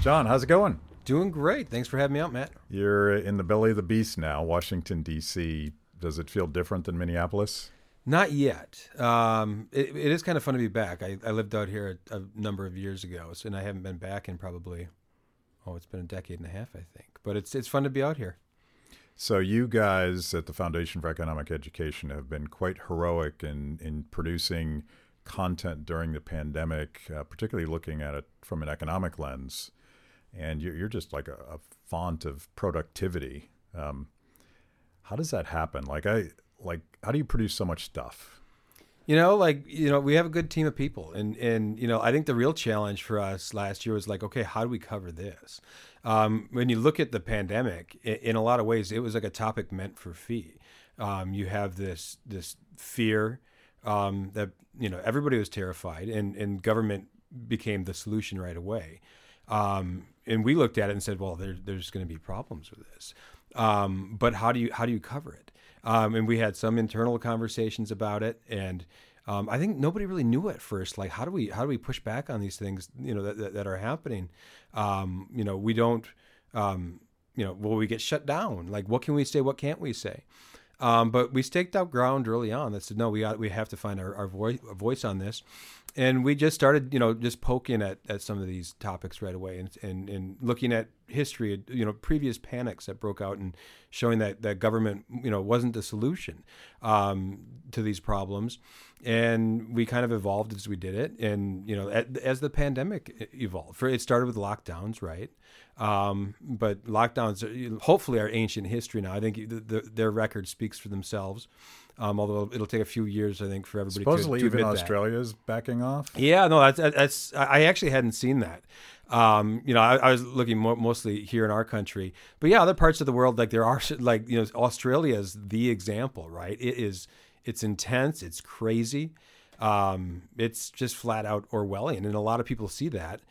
Jon, how's it going? Doing great. Thanks for having me out, Matt. You're in the belly of the beast now, Washington, D.C. Does it feel different than Minneapolis? Not yet. Um, it, it is kind of fun to be back. I, I lived out here a, a, number of years ago, so, and I haven't been back in probably, oh, it's been a decade and a half, I think. But it's it's fun to be out here. So you guys at the Foundation for Economic Education have been quite heroic in in producing content during the pandemic, uh, particularly looking at it from an economic lens. And you're, you're just like a, a, font of productivity. Um, how does that happen? Like I like how do you produce so much stuff? You know, like you know, we have a good team of people, and and you know, I think the real challenge for us last year was like, okay, how do we cover this? Um, when you look at the pandemic, in a lot of ways, it was like a topic meant for FEE. Um, you have this this fear um, that you know everybody was terrified, and and government became the solution right away. Um, and we looked at it and said, well, there, there's going to be problems with this. Um, but how do you how do you cover it? Um, and we had some internal conversations about it, and um, I think nobody really knew at first. Like, how do we how do we push back on these things? You know that that, that are happening. Um, you know, we don't. Um, you know, will we get shut down? Like, what can we say? What can't we say? Um, but we staked out ground early on that said, no, we got, we have to find our, our voice, voice on this. And we just started, you know, just poking at, at some of these topics right away and, and, and looking at history, you know, previous panics that broke out and showing that, that government, you know, wasn't the solution um, to these problems. And we kind of evolved as we did it. And, you know, as the pandemic evolved, for it started with lockdowns, right? Um, but lockdowns, hopefully, are ancient history now. I think the, the, their record speaks for themselves. Um, although it'll take a few years, I think, for everybody. Supposedly, to, to even Australia is backing off. Yeah, no, that's that's. I actually hadn't seen that. Um, you know, I, I was looking more, mostly here in our country, but yeah, other parts of the world, like there are, like you know, Australia is the example, right? It is, it's intense, it's crazy, um, it's just flat out Orwellian, and a lot of people see that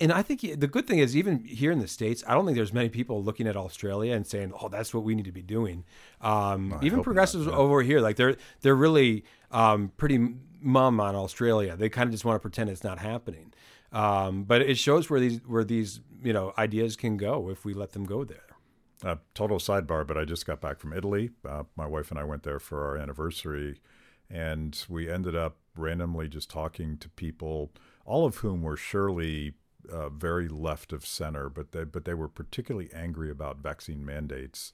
and I think the good thing is, even here in the states, I don't think there's many people looking at Australia and saying, "Oh, that's what we need to be doing." Um, well, even progressives not, yeah. over here, like they're they're really um, pretty mum on Australia. They kind of just want to pretend it's not happening. Um, but it shows where these where these you know ideas can go if we let them go there. Uh, total sidebar, but I just got back from Italy. Uh, my wife and I went there for our anniversary, and we ended up randomly just talking to people, all of whom were surely uh, very left of center, but they but they were particularly angry about vaccine mandates,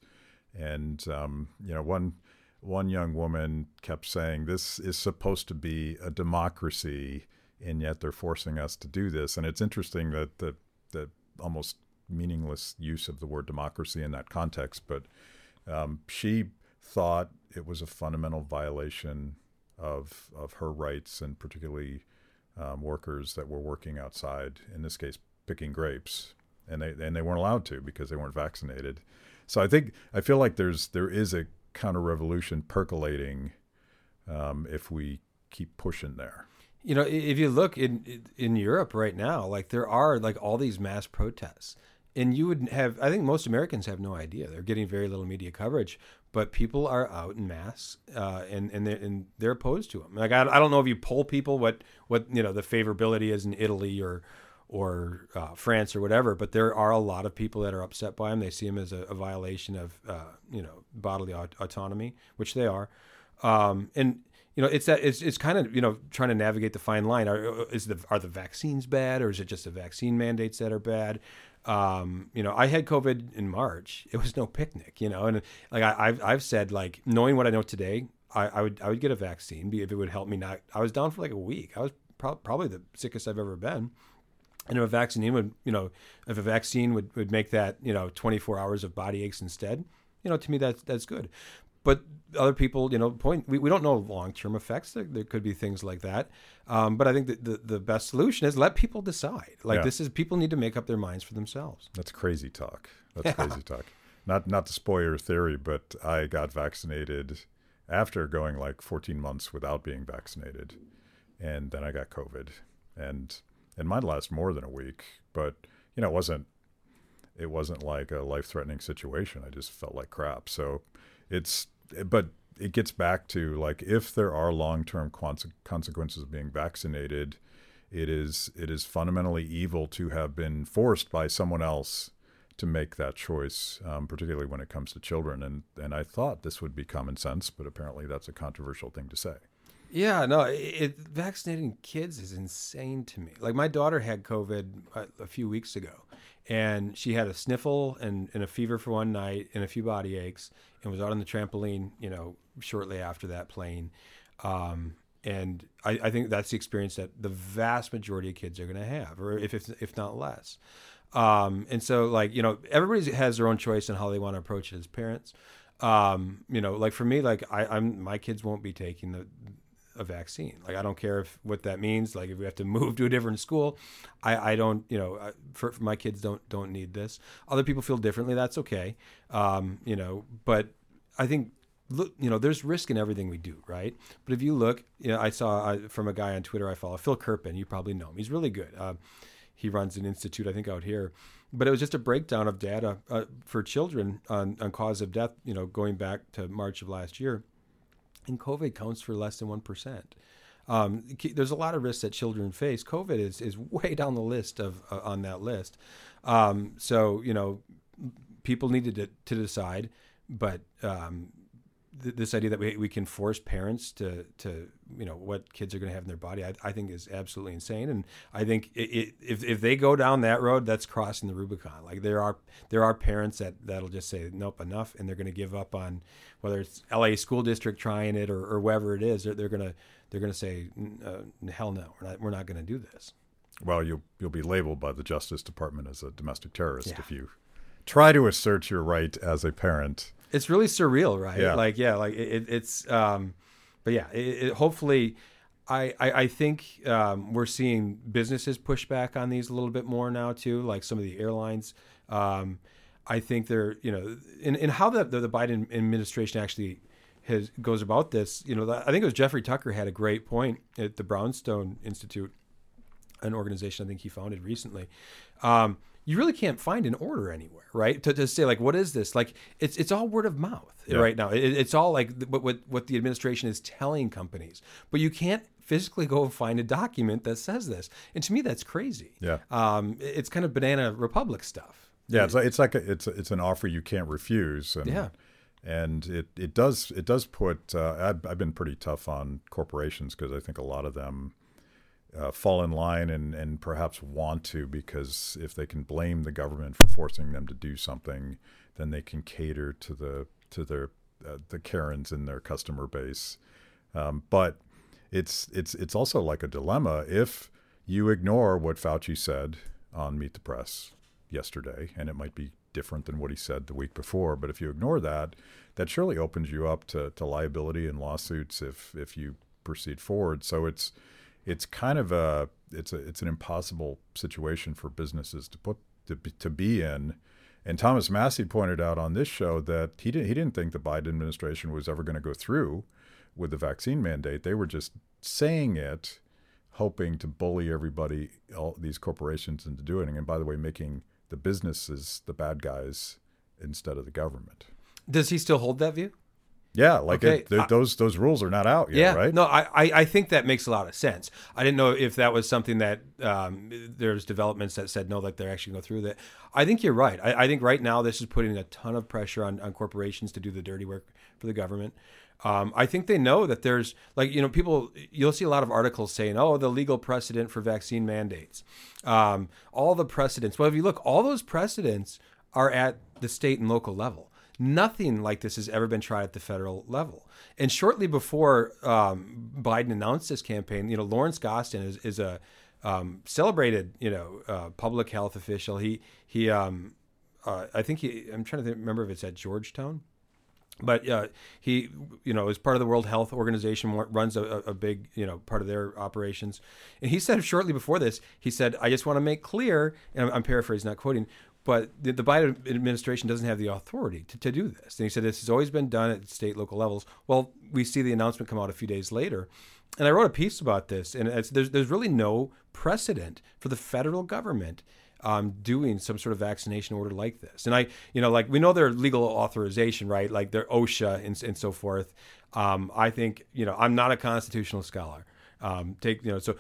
and um, you know one one young woman kept saying this is supposed to be a democracy, and yet they're forcing us to do this. And it's interesting that the the almost meaningless use of the word democracy in that context, but um, she thought it was a fundamental violation of of her rights and particularly um, workers that were working outside, in this case, picking grapes, and they and they weren't allowed to because they weren't vaccinated. So I think I feel like there's there is a counter revolution percolating um, if we keep pushing there. You know, if you look in in Europe right now, like there are like all these mass protests, and you would have I think most Americans have no idea. They're getting very little media coverage, but people are out in mass, uh, and and they're, and they're opposed to them. Like I, I don't know if you poll people what what you know the favorability is in Italy or or uh, France or whatever, but there are a lot of people that are upset by them. They see them as a, a violation of uh, you know bodily aut- autonomy, which they are, um, and you know it's that it's, it's kind of you know trying to navigate the fine line. Are is the are the vaccines bad, or is it just the vaccine mandates that are bad? Um, you know, I had COVID in March. It was no picnic, you know, and like I, have I've said, like knowing what I know today, I, I, would I would get a vaccine if it would help me not. I was down for like a week. I was pro- probably the sickest I've ever been. And if a vaccine would, you know, if a vaccine would, would make that, you know, 24 hours of body aches instead, you know, to me that's that's good but other people, you know, point we, we don't know long term effects. There, there, could be things like that. Um, but I think that the, the best solution is let people decide. Like yeah. this is people need to make up their minds for themselves. That's crazy talk. That's yeah. crazy talk. Not not to spoil your theory, but I got vaccinated after going like 14 months without being vaccinated, and then I got COVID, and and mine last more than a week. But you know, it wasn't it wasn't like a life threatening situation. I just felt like crap. So it's but it gets back to like if there are long-term consequences of being vaccinated it is it is fundamentally evil to have been forced by someone else to make that choice, um, particularly when it comes to children. And and I thought this would be common sense, but apparently that's a controversial thing to say. Yeah, no, it, vaccinating kids is insane to me. Like my daughter had COVID a, a, few weeks ago, and she had a sniffle and, and a fever for one night and a few body aches, and was out on the trampoline, you know, shortly after that playing. Um, and I, I, think that's the experience that the vast majority of kids are going to have, or if, if if not less. Um, and so, like you know, everybody has their own choice on how they want to approach it as parents. Um, you know, like for me, like I, I'm my kids won't be taking the a vaccine. Like I don't care if what that means. Like if we have to move to a different school, I, I don't. You know, for, for my kids don't don't need this. Other people feel differently. That's okay. Um, you know, but I think look, you know, there's risk in everything we do, right? But if you look, you know, I saw from a guy on Twitter I follow, Phil Kerpen. You probably know him. He's really good. Uh, he runs an institute, I think, out here. But it was just a breakdown of data uh, for children on, on cause of death, you know, going back to March of last year. And COVID counts for less than 1%. Um, there's a lot of risks that children face. COVID is, is way down the list of uh, on that list. Um, so, you know, people needed to, to decide, but um, th- this idea that we, we can force parents to, to you know what kids are going to have in their body I, I think is absolutely insane. And I think it, it, if, if they go down that road that's crossing the Rubicon. Like there are there are parents that that'll just say nope enough and they're going to give up on whether it's LA school district trying it or, or wherever it is they're, to they're going to say uh, hell no we're not we're not going to do this. Well you'll you'll be labeled by the Justice Department as a domestic terrorist yeah. if you try to assert your right as a parent it's really surreal, right? Yeah. Like, yeah, like it, it's, um, but yeah, it, it, hopefully, I, I, I think um, we're seeing businesses push back on these a little bit more now too, like some of the airlines. Um, I think they're, you know, in, in how the, the, the Biden administration actually has goes about this, you know, I think it was Jeffrey Tucker had a great point at the Brownstone Institute, an organization I think he founded recently. Um, you really can't find an order anywhere, right? To, to say like, what is this? Like, it's it's all word of mouth yeah. right now. It, it's all like what, what what the administration is telling companies, but you can't physically go and find a document that says this. And to me, that's crazy. Yeah, um, it's kind of banana republic stuff. Yeah, it's like, it's like a, it's it's an offer you can't refuse. And, yeah. And it, it does it does put uh, I've, I've been pretty tough on corporations because I think a lot of them uh, fall in line and, and perhaps want to because if they can blame the government for forcing them to do something, then they can cater to the to their uh, the Karens in their customer base. Um, but it's it's it's also like a dilemma if you ignore what Fauci said on Meet the Press yesterday, and it might be different than what he said the week before. But if you ignore that, that surely opens you up to, to liability and lawsuits if if you proceed forward. So it's it's kind of a it's a it's an impossible situation for businesses to put to be, to be in. And Thomas Massie pointed out on this show that he didn't he didn't think the Biden administration was ever going to go through with the vaccine mandate. They were just saying it, hoping to bully everybody, all these corporations into doing it. And by the way, making the businesses the bad guys instead of the government. Does he still hold that view? Yeah, like okay. it, those those rules are not out yet, yeah, right? No, I, I think that makes a lot of sense. I didn't know if that was something that um, there's developments that said no, that they're actually going to go through that. I think you're right. I, I, think right now this is putting a ton of pressure on, on corporations to do the dirty work for the government. Um, I think they know that there's like you know people you'll see a lot of articles saying oh the legal precedent for vaccine mandates, um, all the precedents. Well, if you look, all those precedents are at the state and local level. Nothing like this has ever been tried at the federal level. And shortly before um, Biden announced this campaign, you know, Lawrence Gostin is, is a um, celebrated, you know, uh, public health official. He he, um, uh, I think he. I'm trying to remember if it's at Georgetown but uh, he, you know, is part of the World Health Organization, runs a, a, big, you know, part of their operations. And he said shortly before this, he said, "I just want to make clear," and I'm, I'm paraphrasing, not quoting, but the, the, Biden administration doesn't have the authority to, to do this. And he said this has always been done at state, local levels. Well, we see the announcement come out a few days later. And I wrote a piece about this, and there's, there's really no precedent for the federal government um, doing some sort of vaccination order like this. And I, you know, like we know their legal authorization, right? Like their OSHA and, and so forth. Um, I think, you know, I'm not a constitutional scholar. Um, take, you know, so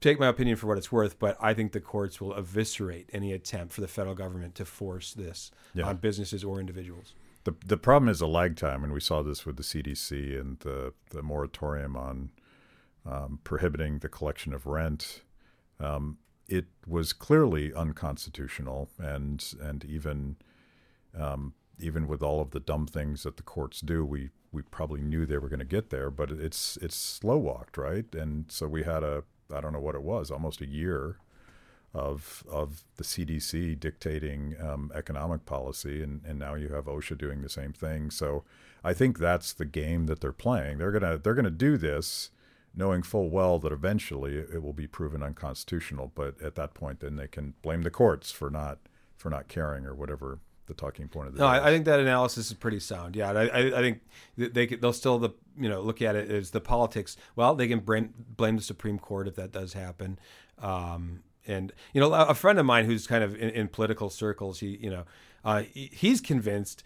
take my opinion for what it's worth, but I think the courts will eviscerate any attempt for the federal government to force this Yeah. on businesses or individuals. The the problem is a lag time, and we saw this with the CDC and the the moratorium on um, prohibiting the collection of rent. Um, it was clearly unconstitutional, and and even um, even with all of the dumb things that the courts do, we we probably knew they were going to get there, but it's it's slow walked, right? And so we had a I don't know what it was, almost a year of of the CDC dictating um, economic policy, and, and now you have OSHA doing the same thing. So I think that's the game that they're playing. They're gonna they're gonna do this, knowing full well that eventually it will be proven unconstitutional. But at that point, then they can blame the courts for not for not caring or whatever the talking point of the No, day I, I think that analysis is pretty sound. Yeah, I, I, I think they they'll still the you know look at it as the politics. Well, they can blame blame the Supreme Court if that does happen. Um, and you know, a a friend of mine who's kind of in, in political circles, he you know, uh, he, he's convinced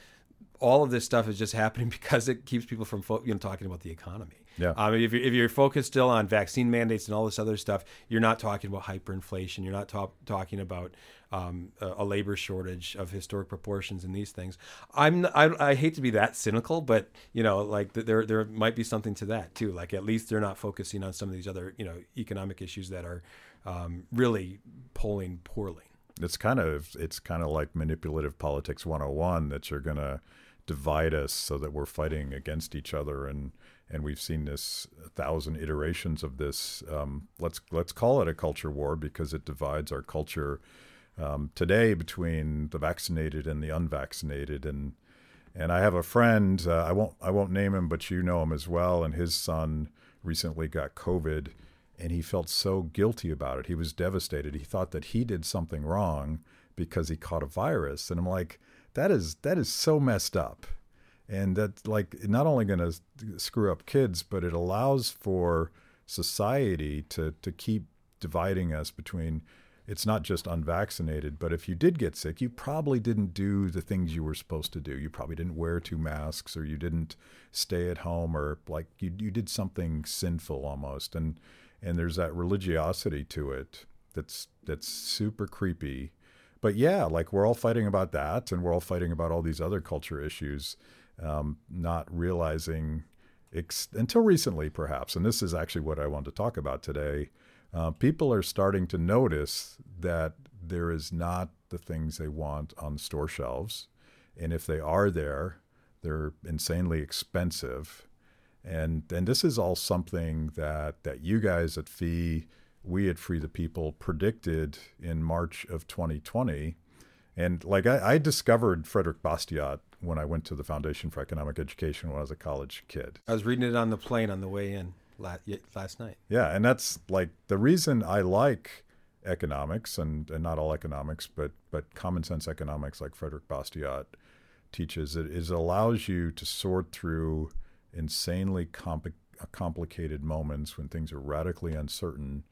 all of this stuff is just happening because it keeps people from fo- you know talking about the economy. Yeah. Um, if you're, if you're focused still on vaccine mandates and all this other stuff, you're not talking about hyperinflation. You're not talk, talking about um, a, a labor shortage of historic proportions and these things. I'm I, I hate to be that cynical, but you know, like there there might be something to that too. Like at least they're not focusing on some of these other you know economic issues that are um, really polling poorly. it's kind of it's kind of like manipulative politics 101 that you're going to divide us so that we're fighting against each other and and we've seen this thousand iterations of this um, let's let's call it a culture war because it divides our culture um, today between the vaccinated and the unvaccinated and and I have a friend uh, I won't I won't name him but you know him as well and his son recently got covid and he felt so guilty about it. He was devastated. He thought that he did something wrong because he caught a virus. And I'm like, that is that is so messed up. And that's like not only going to screw up kids, but it allows for society to to keep dividing us between it's not just unvaccinated, but if you did get sick, you probably didn't do the things you were supposed to do. You probably didn't wear two masks or you didn't stay at home or like you, you did something sinful almost. And and there's that religiosity to it that's that's super creepy. But yeah, like we're all fighting about that and we're all fighting about all these other culture issues, um, not realizing ex- until recently perhaps, and this is actually what I want to talk about today uh, people are starting to notice that there is not the things they want on store shelves. And if they are there, they're insanely expensive. And, and this is all something that, that you guys at FEE, we at Free the People predicted in March of 2020. And like I, I discovered Frederick Bastiat when I went to the Foundation for Economic Education when I was a college kid. I was reading it on the plane on the way in la- last night. Yeah, and that's like the reason I like economics and, and not all economics, but but common sense economics like Frederick Bastiat teaches it is it allows you to sort through insanely compli- complicated moments when things are radically uncertain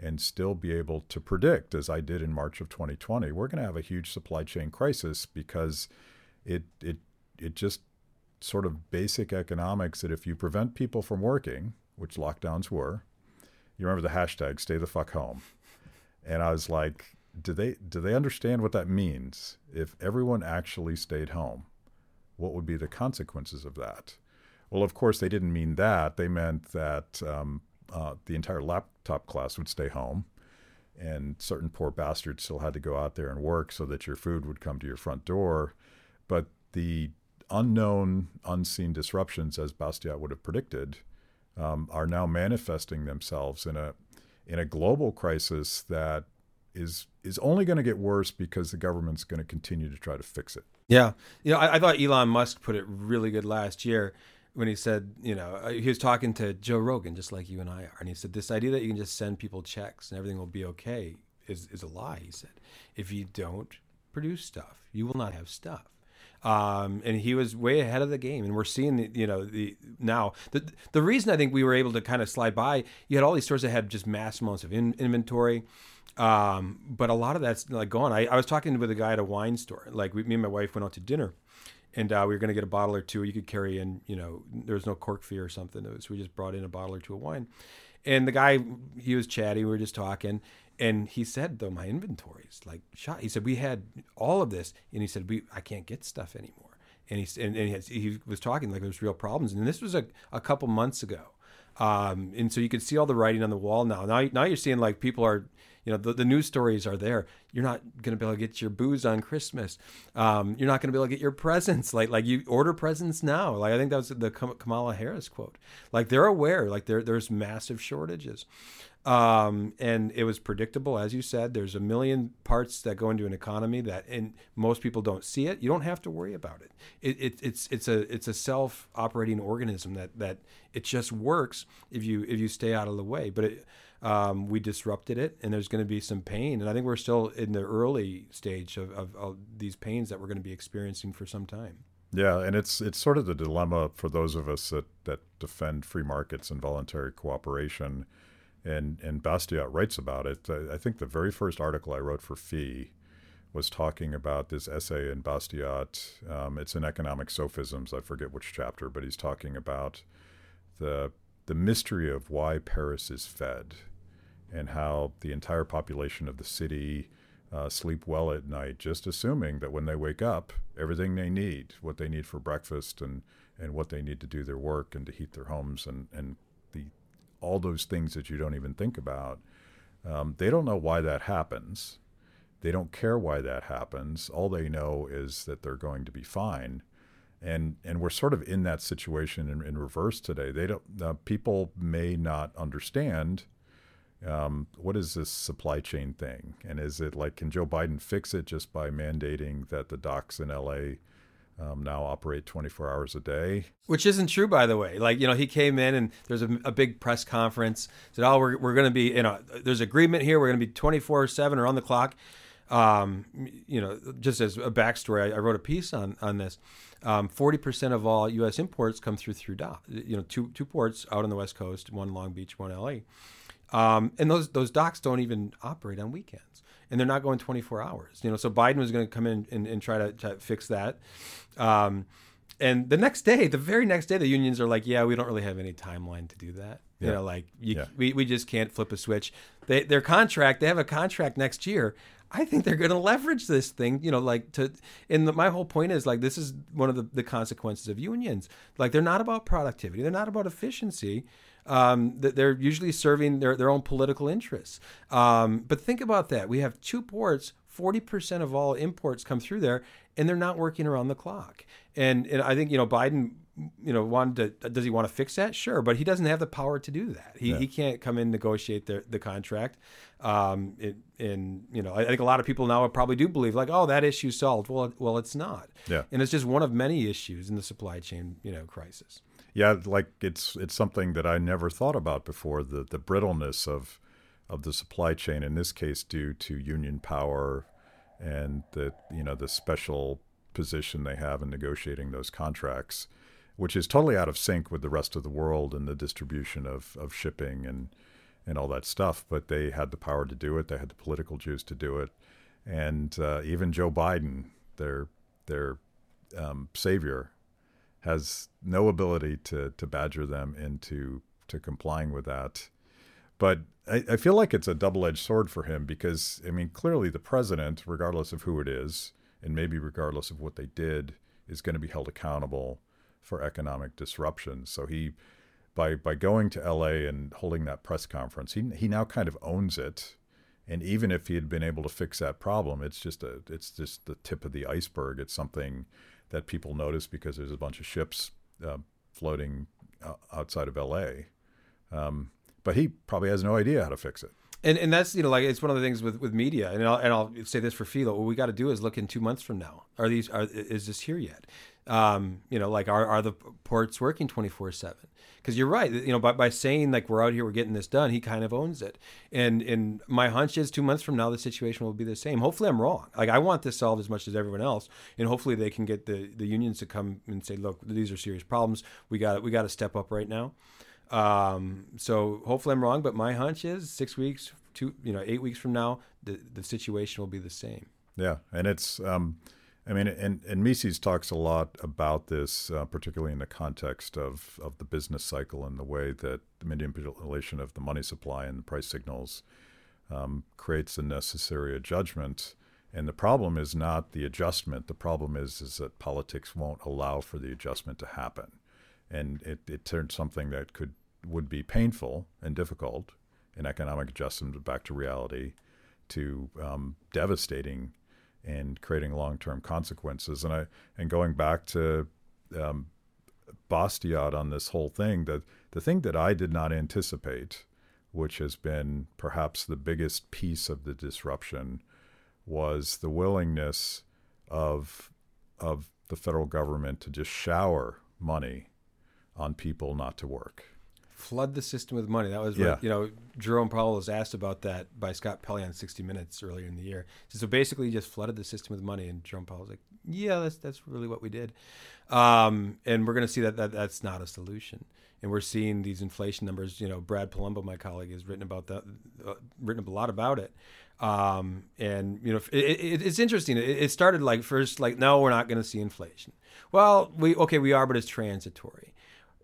and still be able to predict as I did in March of 2020 we're going to have a huge supply chain crisis because it it it just sort of basic economics that if you prevent people from working which lockdowns were. You remember the hashtag "Stay the fuck home," and I was like, "Do they do they understand what that means? If everyone actually stayed home, what would be the consequences of that?" Well, of course, they didn't mean that. They meant that um, uh, the entire laptop class would stay home, and certain poor bastards still had to go out there and work so that your food would come to your front door. But the unknown, unseen disruptions, as Bastiat would have predicted, um, are now manifesting themselves in a in a global crisis that is is only going to get worse because the government's going to continue to try to fix it. Yeah, you know, I, I thought Elon Musk put it really good last year when he said, you know, uh, he was talking to Joe Rogan, just like you and I are, and he said this idea that you can just send people checks and everything will be okay is is a lie. He said, if you don't produce stuff, you will not have stuff. Um, and he was way ahead of the game, and we're seeing the, you know the now the the reason I think we were able to kind of slide by. You had all these stores that had just mass amounts of in, inventory, um, but a lot of that's like gone. I, I was talking with a guy at a wine store. Like we, me and my wife went out to dinner, and uh, we were going to get a bottle or two. You could carry in, you know, there was no cork fee or something. So we just brought in a bottle or two of wine. And the guy, he was chatty. We were just talking, and he said, though my inventory's like shot. He said we had all of this, and he said we I can't get stuff anymore. And he and, and he, he was talking like there's real problems, and this was a, a couple months ago. Um, and so you can see all the writing on the wall now. Now, now you're seeing like people are, you know, the, the news stories are there. You're not going to be able to get your booze on Christmas. Um, you're not going to be able to get your presents. Like, like you order presents now. Like I think that was the Kamala Harris quote. Like they're aware. Like there, there's massive shortages. Um, and it was predictable, as you said. There's a million parts that go into an economy that, and most people don't see it. You don't have to worry about it. it, it it's it's a it's a self-operating organism that that it just works if you if you stay out of the way. But it, um, we disrupted it, and there's going to be some pain. And I think we're still in the early stage of, of, of these pains that we're going to be experiencing for some time. Yeah, and it's it's sort of the dilemma for those of us that that defend free markets and voluntary cooperation and and Bastiat writes about it. I, think the very first article I wrote for FEE was talking about this essay in Bastiat. Um, it's in Economic Sophisms. I forget which chapter, but he's talking about the the mystery of why Paris is fed, and how the entire population of the city uh, sleep well at night, just assuming that when they wake up, everything they need, what they need for breakfast, and and what they need to do their work and to heat their homes and and the all those things that you don't even think about. Um, they don't know why that happens. They don't care why that happens. All they know is that they're going to be fine. And and we're sort of in that situation in, in reverse today. They don't. Uh, people may not understand um, what is this supply chain thing, and is it like can Joe Biden fix it just by mandating that the docks in L.A um, now operate 24 hours a day. Which isn't true, by the way. Like, you know, he came in and there's a, a big press conference, said, oh, we're, we're going to be, you know, there's agreement here. We're going to be 24 7 or on the clock. Um, you know, just as a backstory, I, I wrote a piece on, on this. Um, 40% of all U.S. imports come through through dock, you know, two, two ports out on the West Coast, one Long Beach, one L.A. Um, and those, those docks don't even operate on weekends and they're not going 24 hours. You know, so Biden was going to come in and, and try to, to, fix that. Um, and the next day, the very next day, the unions are like, "Yeah, we don't really have any timeline to do that. Yeah. You know, like you, yeah. we we just can't flip a switch. They, their contract, they have a contract next year. I think they're going to leverage this thing, you know, like to. And the, my whole point is like this is one of the, the consequences of unions. Like they're not about productivity, they're not about efficiency um, they're usually serving their, their own political interests. Um, but think about that. We have two ports. 40% of all imports come through there and they're not working around the clock. And, and I think, you know, Biden, you know, wanted to, does he want to fix that? Sure. But he doesn't have the power to do that. He, yeah. he can't come in, and negotiate the, the contract. Um, it, and, you know, I, I think a lot of people now probably do believe like, oh, that issue solved. Well, well, it's not. Yeah. And it's just one of many issues in the supply chain, you know, crisis yeah, like it's it's something that I never thought about before the the brittleness of of the supply chain in this case due to union power and the you know the special position they have in negotiating those contracts, which is totally out of sync with the rest of the world and the distribution of of shipping and and all that stuff. But they had the power to do it. They had the political juice to do it, and uh, even Joe Biden, their their um, savior, has no ability to to badger them into to complying with that. But I, I feel like it's a double edged sword for him because I mean clearly the president, regardless of who it is, and maybe regardless of what they did, is going to be held accountable for economic disruption. So he by by going to LA and holding that press conference, he he now kind of owns it. And even if he had been able to fix that problem, it's just a it's just the tip of the iceberg. It's something that people notice because there's a bunch of ships uh, floating outside of LA. Um, but he probably has no idea how to fix it. And and that's you know like it's one of the things with, with media and I'll, and I'll say this for Philo. What we got to do is look in two months from now. Are these are is this here yet? Um, you know like are are the ports working twenty four seven? Because you're right. You know by, by saying like we're out here we're getting this done, he kind of owns it. And and my hunch is two months from now the situation will be the same. Hopefully I'm wrong. Like I want this solved as much as everyone else, and hopefully they can get the the unions to come and say, look, these are serious problems. We got we got to step up right now. Um, so hopefully I'm wrong, but my hunch is six weeks, two, you know, eight weeks from now, the, the situation will be the same. Yeah. And it's, um, I mean, and, and Mises talks a lot about this, uh, particularly in the context of, of the business cycle and the way that the manipulation of the money supply and the price signals um, creates a necessary adjustment. And the problem is not the adjustment. The problem is is that politics won't allow for the adjustment to happen, and it, it turns something that could would be painful and difficult, an economic adjustment back to reality, to um, devastating and creating long-term consequences. And I and going back to um, Bastiat on this whole thing, that the thing that I did not anticipate, which has been perhaps the biggest piece of the disruption, was the willingness of of the federal government to just shower money on people not to work flood the system with money. That was what, Yeah. you know, Jerome Powell was asked about that by Scott Pelley on 60 Minutes earlier in the year. So, basically, he just flooded the system with money, and Jerome Powell was like, "Yeah, that's that's really what we did." Um, and we're going to see that, that that's not a solution. And we're seeing these inflation numbers. You know, Brad Polumbo, my colleague, has written about that, uh, written a lot about it. Um, and you know, it, it, it's interesting. It, it started like first, like, no, we're not going to see inflation. Well, we okay, we are, but it's transitory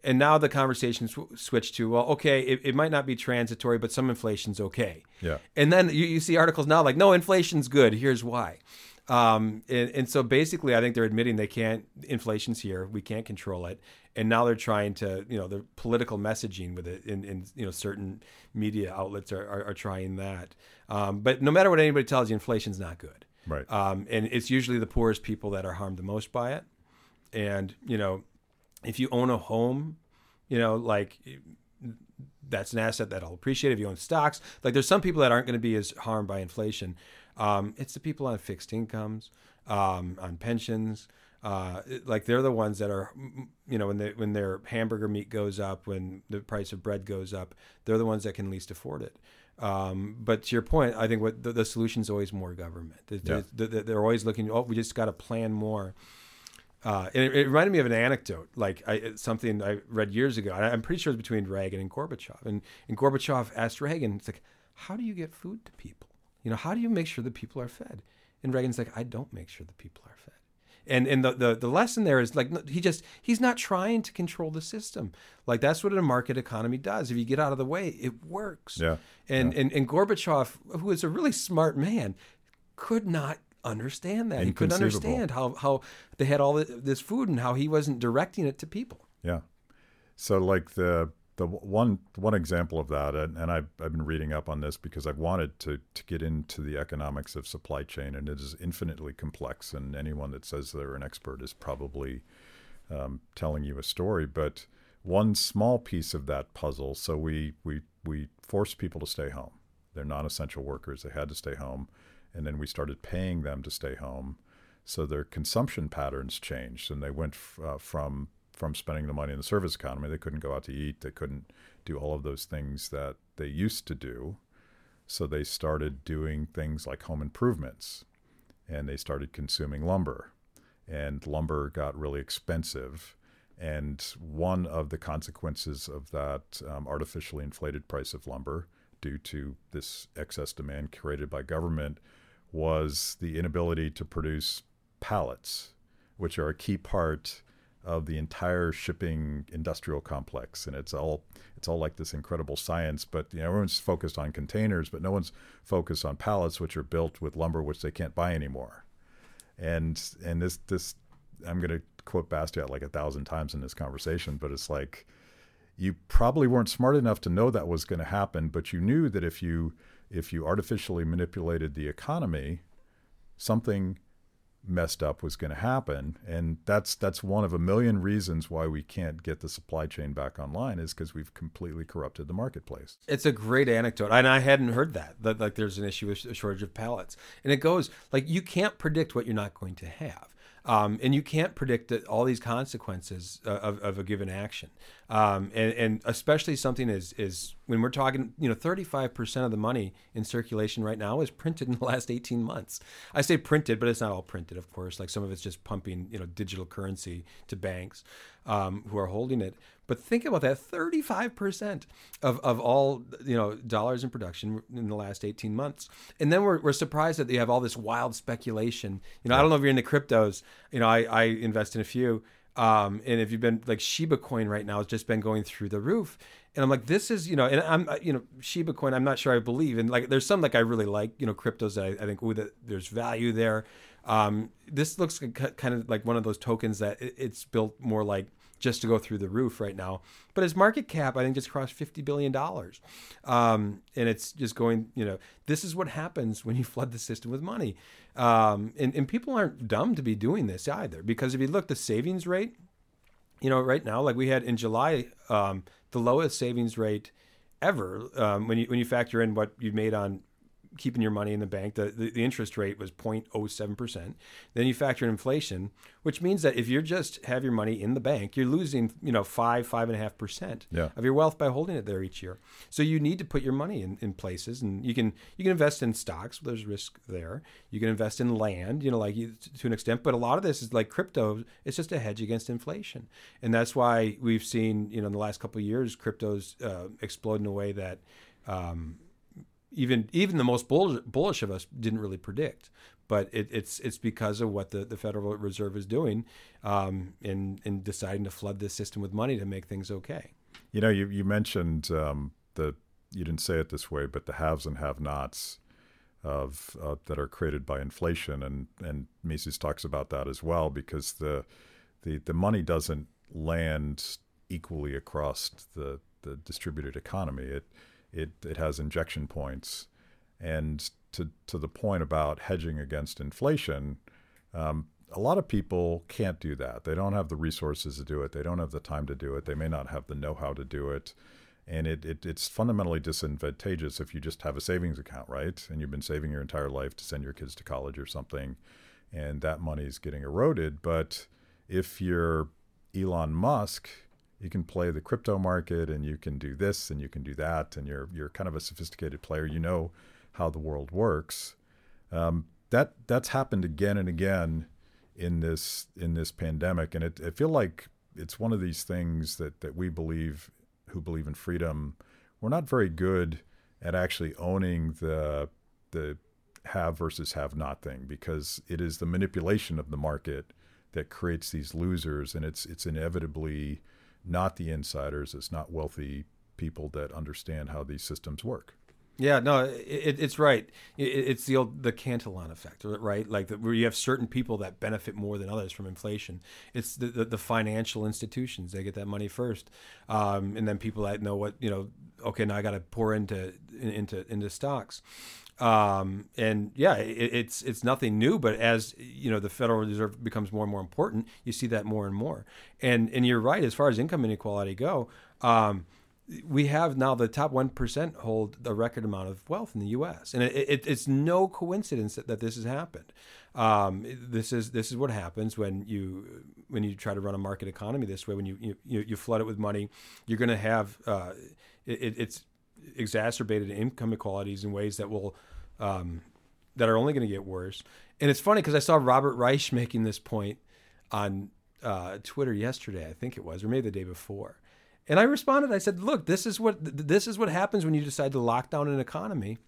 and now the conversation sw- switched to well okay it, it might not be transitory but some inflation's okay. Yeah. and then you, you see articles now like no inflation's good here's why. Um, and, and so basically i think they're admitting they can't inflation's here we can't control it. And now they're trying to you know the political messaging with it in, in you know certain media outlets are, are, are trying that. Um, but no matter what anybody tells you inflation's not good. Right. um, and it's usually the poorest people that are harmed the most by it. And you know if you own a home, you know, like that's an asset that'll appreciate if you own stocks. Like there's some people that aren't going to be as harmed by inflation. Um, it's the people on fixed incomes, um, on pensions. Uh, like they're the ones that are, you know, when they, when their hamburger meat goes up, when the price of bread goes up, they're the ones that can least afford it. Um, but to your point, I think what the, the solution is always more government. They're, Yeah. they're, they're always looking. Oh, we just got to plan more. Uh, and it, it reminded me of an anecdote, like I, something I read years ago. I, I'm pretty sure it's between Reagan and Gorbachev. And, and Gorbachev asked Reagan, "It's like, how do you get food to people? You know, how do you make sure that people are fed?" And Reagan's like, "I don't make sure that people are fed." And and the, the the lesson there is like he just he's not trying to control the system. Like that's what a market economy does. If you get out of the way, it works. Yeah. And and and Gorbachev, who is a really smart man, could not understand that. He couldn't understand how how they had all this food and how he wasn't directing it to people. Yeah. So like the the one one example of that, and, and I've I've been reading up on this because I've wanted to to get into the economics of supply chain, and it is infinitely complex. And anyone that says they're an expert is probably um, telling you a story. But one small piece of that puzzle. So we we we forced people to stay home. They're non-essential workers. They had to stay home, and then we started paying them to stay home. So their consumption patterns changed, and they went f- uh, from from spending the money in the service economy. They couldn't go out to eat. They couldn't do all of those things that they used to do. So they started doing things like home improvements, and they started consuming lumber, and lumber got really expensive. And one of the consequences of that um, artificially inflated price of lumber, due to this excess demand created by government, was the inability to produce pallets, which are a key part of the entire shipping industrial complex. And it's all it's all like this incredible science, but you know, everyone's focused on containers, but no one's focused on pallets, which are built with lumber which they can't buy anymore. And and this this I'm going to quote Bastiat like a thousand times in this conversation, but it's like you probably weren't smart enough to know that was going to happen, but you knew that if you if you artificially manipulated the economy, something messed up was going to happen, and that's that's one of a million reasons why we can't get the supply chain back online is because we've completely corrupted the marketplace. It's a great anecdote, and I hadn't heard that. That like there's an issue with a shortage of pallets, and it goes like you can't predict what you're not going to have. Um, and you can't predict all these consequences uh, of, of a given action. Um, and, and especially something is is when we're talking, you know, 35% of the money in circulation right now is printed in the last 18 months. I say printed, but it's not all printed, of course. Like some of it's just pumping, you know, digital currency to banks um, who are holding it. But think about that 35% of, of all, you know, dollars in production in the last 18 months. And then we're, we're surprised that you have all this wild speculation. You know, I don't know if you're into cryptos. You know, I, I invest in a few. Um, and if you've been like Shiba coin right now has just been going through the roof. And I'm like, this is, you know, and I'm, you know, Shiba coin, I'm not sure I believe. And like, there's some like I really like, you know, cryptos that I, I think, ooh, that there's value there. Um, this looks kind of like one of those tokens that it's built more like just to go through the roof right now. But its market cap, I think, just crossed fifty billion dollars, um, and it's just going. You know, this is what happens when you flood the system with money, um, and and people aren't dumb to be doing this either. Because if you look, the savings rate, you know, right now, like we had in July, um, the lowest savings rate ever um, when you when you factor in what you made on keeping your money in the bank, the, the, the, interest rate was 0.07%. Then you factor in inflation, which means that if you just have your money in the bank, you're losing, you know, five, five and a half percent of your wealth by holding it there each year. So you need to put your money in, in places and you can, you can invest in stocks. There's risk there. You can invest in land, you know, like to an extent, but a lot of this is like crypto. It's just a hedge against inflation. And that's why we've seen, you know, in the last couple of years, cryptos uh, explode in a way that, um, even even the most bullish, bullish of us didn't really predict. But it, it's it's because of what the, the Federal Reserve is doing um, in in deciding to flood this system with money to make things okay. You know, you you mentioned um, the you didn't say it this way, but the haves and have-nots of uh, that are created by inflation, and and Mises talks about that as well because the the the money doesn't land equally across the the distributed economy. It it, it has injection points. And to, to the point about hedging against inflation, um, a lot of people can't do that. They don't have the resources to do it. They don't have the time to do it. They may not have the know how to do it. And it, it, it's fundamentally disadvantageous if you just have a savings account, right? And you've been saving your entire life to send your kids to college or something, and that money is getting eroded. But if you're Elon Musk, you can play the crypto market and you can do this and you can do that and you're you're kind of a sophisticated player. You know how the world works. Um, that that's happened again and again in this in this pandemic, and it, I feel like it's one of these things that that we believe who believe in freedom. We're not very good at actually owning the the have versus have not thing because it is the manipulation of the market that creates these losers, and it's it's inevitably not the insiders. It's not wealthy people that understand how these systems work. Yeah, no, it, it's right. It, it's the old the Cantillon effect, right? Like the, where you have certain people that benefit more than others from inflation. It's the, the, the financial institutions; they get that money first, um, and then people that know what you know. Okay, now I got to pour into into into stocks. Um, and yeah, it, it's it's nothing new, but as you know, the Federal Reserve becomes more and more important, you see that more and more. And and you're right, as far as income inequality go, um, we have now the top one percent hold a record amount of wealth in the U.S. and it, it, it's no coincidence that, that this has happened. Um, this is this is what happens when you when you try to run a market economy this way. When you you, you flood it with money, you're going to have uh, it, it's exacerbated income inequalities in ways that will um, that are only going to get worse. And it's funny because I saw Robert Reich making this point on uh, Twitter yesterday, I think it was, or maybe the day before. And I responded. I said, "Look, this is what this is what happens when you decide to lock down an economy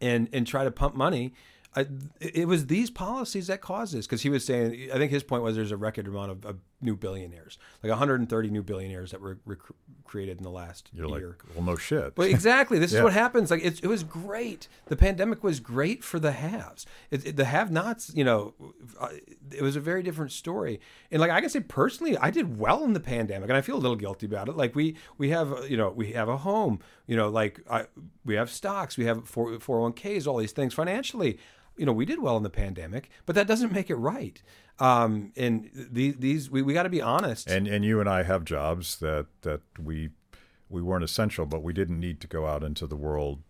and and try to pump money I, it was these policies that caused this because he was saying I think his point was there's a record amount of, of new billionaires like 130 new billionaires that were rec- created in the last You're year. Like, well, no shit. But exactly, this yeah. is what happens. Like it, it was great. The pandemic was great for the haves. It, it, the have-nots, you know, uh, it was a very different story. And like I can say personally, I did well in the pandemic, and I feel a little guilty about it. Like we we have you know we have a home, you know, like I, we have stocks, we have 4, 401ks, all these things financially you know, we did well in the pandemic, but that doesn't make it right. Um, and these, these we, we got to be honest. And and you and I have jobs that that we we weren't essential, but we didn't need to go out into the world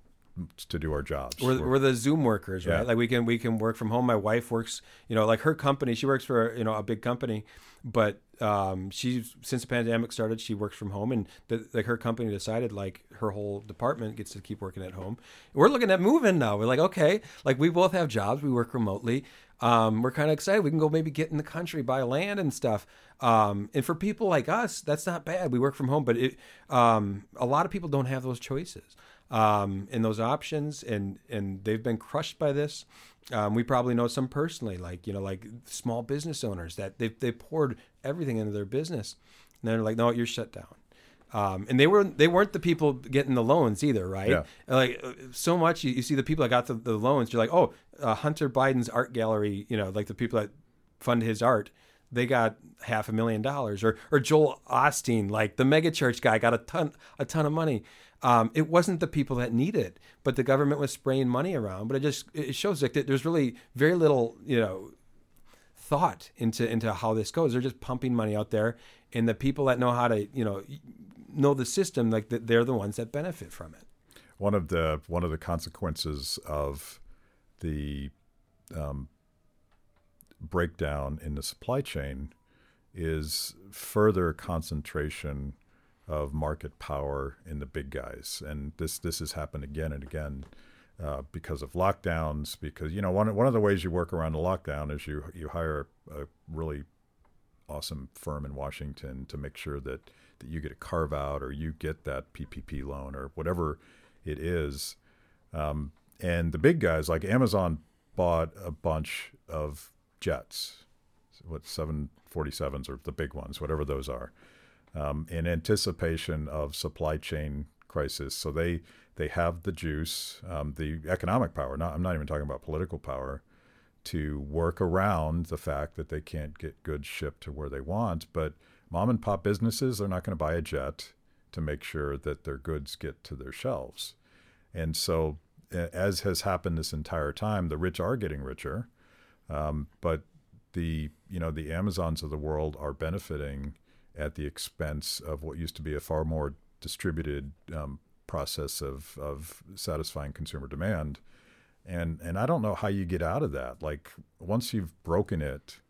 to do our jobs. We're, we're the Zoom workers, right? Yeah. Like we can we can work from home. My wife works, you know, like her company. She works for you know a big company, but um, she's since the pandemic started, she works from home, and the, like her company decided like her whole department gets to keep working at home. We're looking at moving now. We're like, okay, like we both have jobs. We work remotely. Um, we're kind of excited. We can go maybe get in the country, buy land and stuff. Um, and for people like us, that's not bad. We work from home, but it, um, a lot of people don't have those choices um, and those options, and and they've been crushed by this. Um, we probably know some personally, like you know, like small business owners that they they poured everything into their business, and they're like, no, you're shut down. Um, and they were they weren't the people getting the loans either, right? Yeah. Like uh, so much, you, you see the people that got the, the loans. You're like, oh, uh, Hunter Biden's art gallery, you know, like the people that fund his art, they got half a million dollars, or or Joel Osteen, like the megachurch guy, got a ton a ton of money. Um, it wasn't the people that need it, but the government was spraying money around. But it just it shows like that there's really very little, you know, thought into into how this goes. They're just pumping money out there, and the people that know how to, you know, know the system, like that, they're the ones that benefit from it. one of the one of the consequences of the um, breakdown in the supply chain is further concentration of market power in the big guys, and this this has happened again and again uh, because of lockdowns. Because you know one one of the ways you work around a lockdown is you you hire a really awesome firm in Washington to make sure that that you get a carve out or you get that PPP loan or whatever it is. Um, and the big guys like Amazon bought a bunch of jets, what 747s or the big ones, whatever those are, um, in anticipation of supply chain crisis. So they they have the juice, um, the economic power. Not I'm not even talking about political power to work around the fact that they can't get goods shipped to where they want. But mom and pop businesses are not going to buy a jet to make sure that their goods get to their shelves. And so, as has happened this entire time, the rich are getting richer, um, but the you know the Amazons of the world are benefiting at the expense of what used to be a far more distributed um, process of of satisfying consumer demand and and I don't know how you get out of that. Like once you've broken it,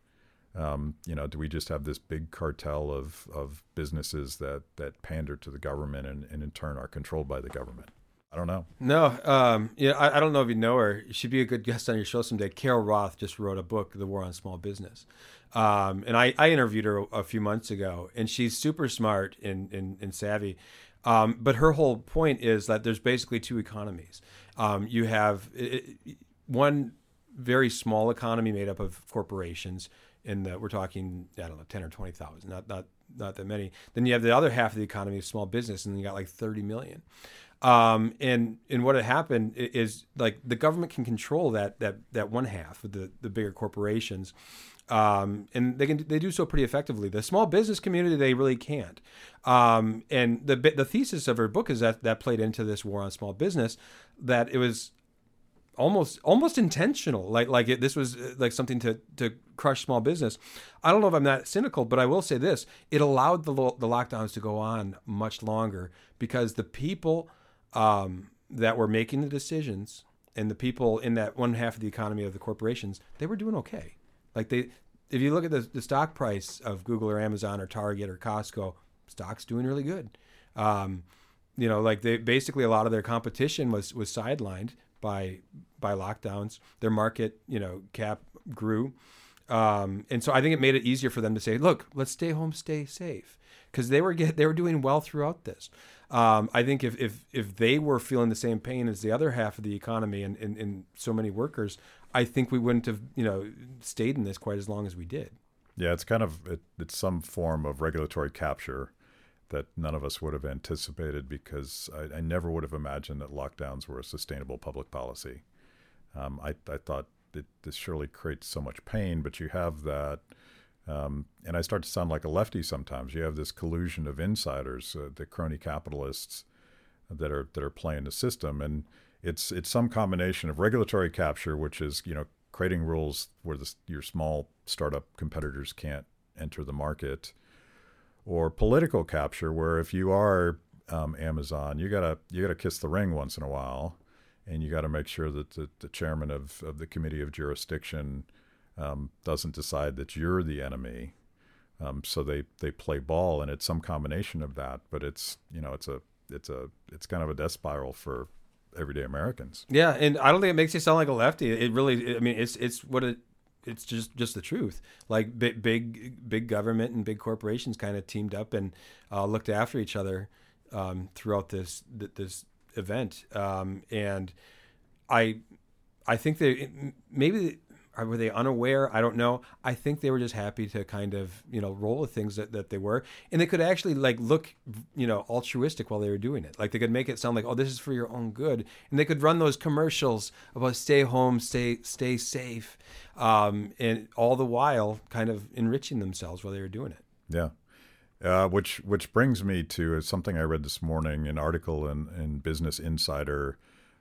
um, you know, do we just have this big cartel of of businesses that that pander to the government and, and in turn are controlled by the government? I don't know. No, um, yeah, I, I don't know if you know her. She'd be a good guest on your show someday. Carol Roth just wrote a book, The War on Small Business, um, and I, I interviewed her a, few months ago, and she's super smart and, and, and savvy. Um, but her whole point is that there's basically two economies. Um, you have it- one very small economy made up of corporations, and we're talking I don't know ten or twenty thousand, not not not that many. Then you have the other half of the economy of small business, and you got like thirty million. Um, and and what had happened is like the government can control that that that one half of the the bigger corporations, um, and they can they do so pretty effectively. The small business community they really can't. Um, and the the thesis of her book is that that played into this war on small business, that it was almost almost intentional like like it, this was uh, like something to to crush small business i don't know if i'm that cynical but i will say this it allowed the lo- the lockdowns to go on much longer because the people um, that were making the decisions and the people in that one half of the economy of the corporations they were doing okay. Like they if you look at the, the stock price of google or amazon or target or costco stock's doing really good. Um, you know like they basically a lot of their competition was was sidelined by by lockdowns. Their market you know cap grew um, and so i think it made it easier for them to say look let's stay home stay safe. Because they were get they were doing well throughout this. Um, i think if, if if they were feeling the same pain as the other half of the economy and, and, and so many workers i think we wouldn't have you know stayed in this quite as long as we did. Yeah, it's kind of it, it's some form of regulatory capture that none of us would have anticipated because I, I never would have imagined that lockdowns were a sustainable public policy. Um, I, I thought that this surely creates so much pain, but you have that, um, and I start to sound like a lefty sometimes. You have this collusion of insiders, uh, the crony capitalists that are that are playing the system, and it's it's some combination of regulatory capture, which is you know creating rules where the, your small startup competitors can't enter the market, or political capture, where if you are um, Amazon, you gotta you gotta kiss the ring once in a while, and you got to make sure that the, the, chairman of, of the committee of jurisdiction um, doesn't decide that you're the enemy. Um, so they, they play ball, and it's some combination of that. But it's you know it's a it's a it's kind of a death spiral for everyday Americans. Yeah, and I don't think it makes you sound like a lefty. It really, I mean, it's it's what it it's just just the truth. Like big big big government and big corporations kind of teamed up and uh, looked after each other um, throughout this this event, um, and I I think they maybe were they unaware? I don't know. I think they were just happy to kind of you know roll with things that, that they were, and they could actually like look you know altruistic while they were doing it. Like they could make it sound like oh this is for your own good, and they could run those commercials about stay home, stay stay safe, um, and all the while kind of enriching themselves while they were doing it. Yeah. Uh, which which brings me to something I read this morning, an article in, in Business Insider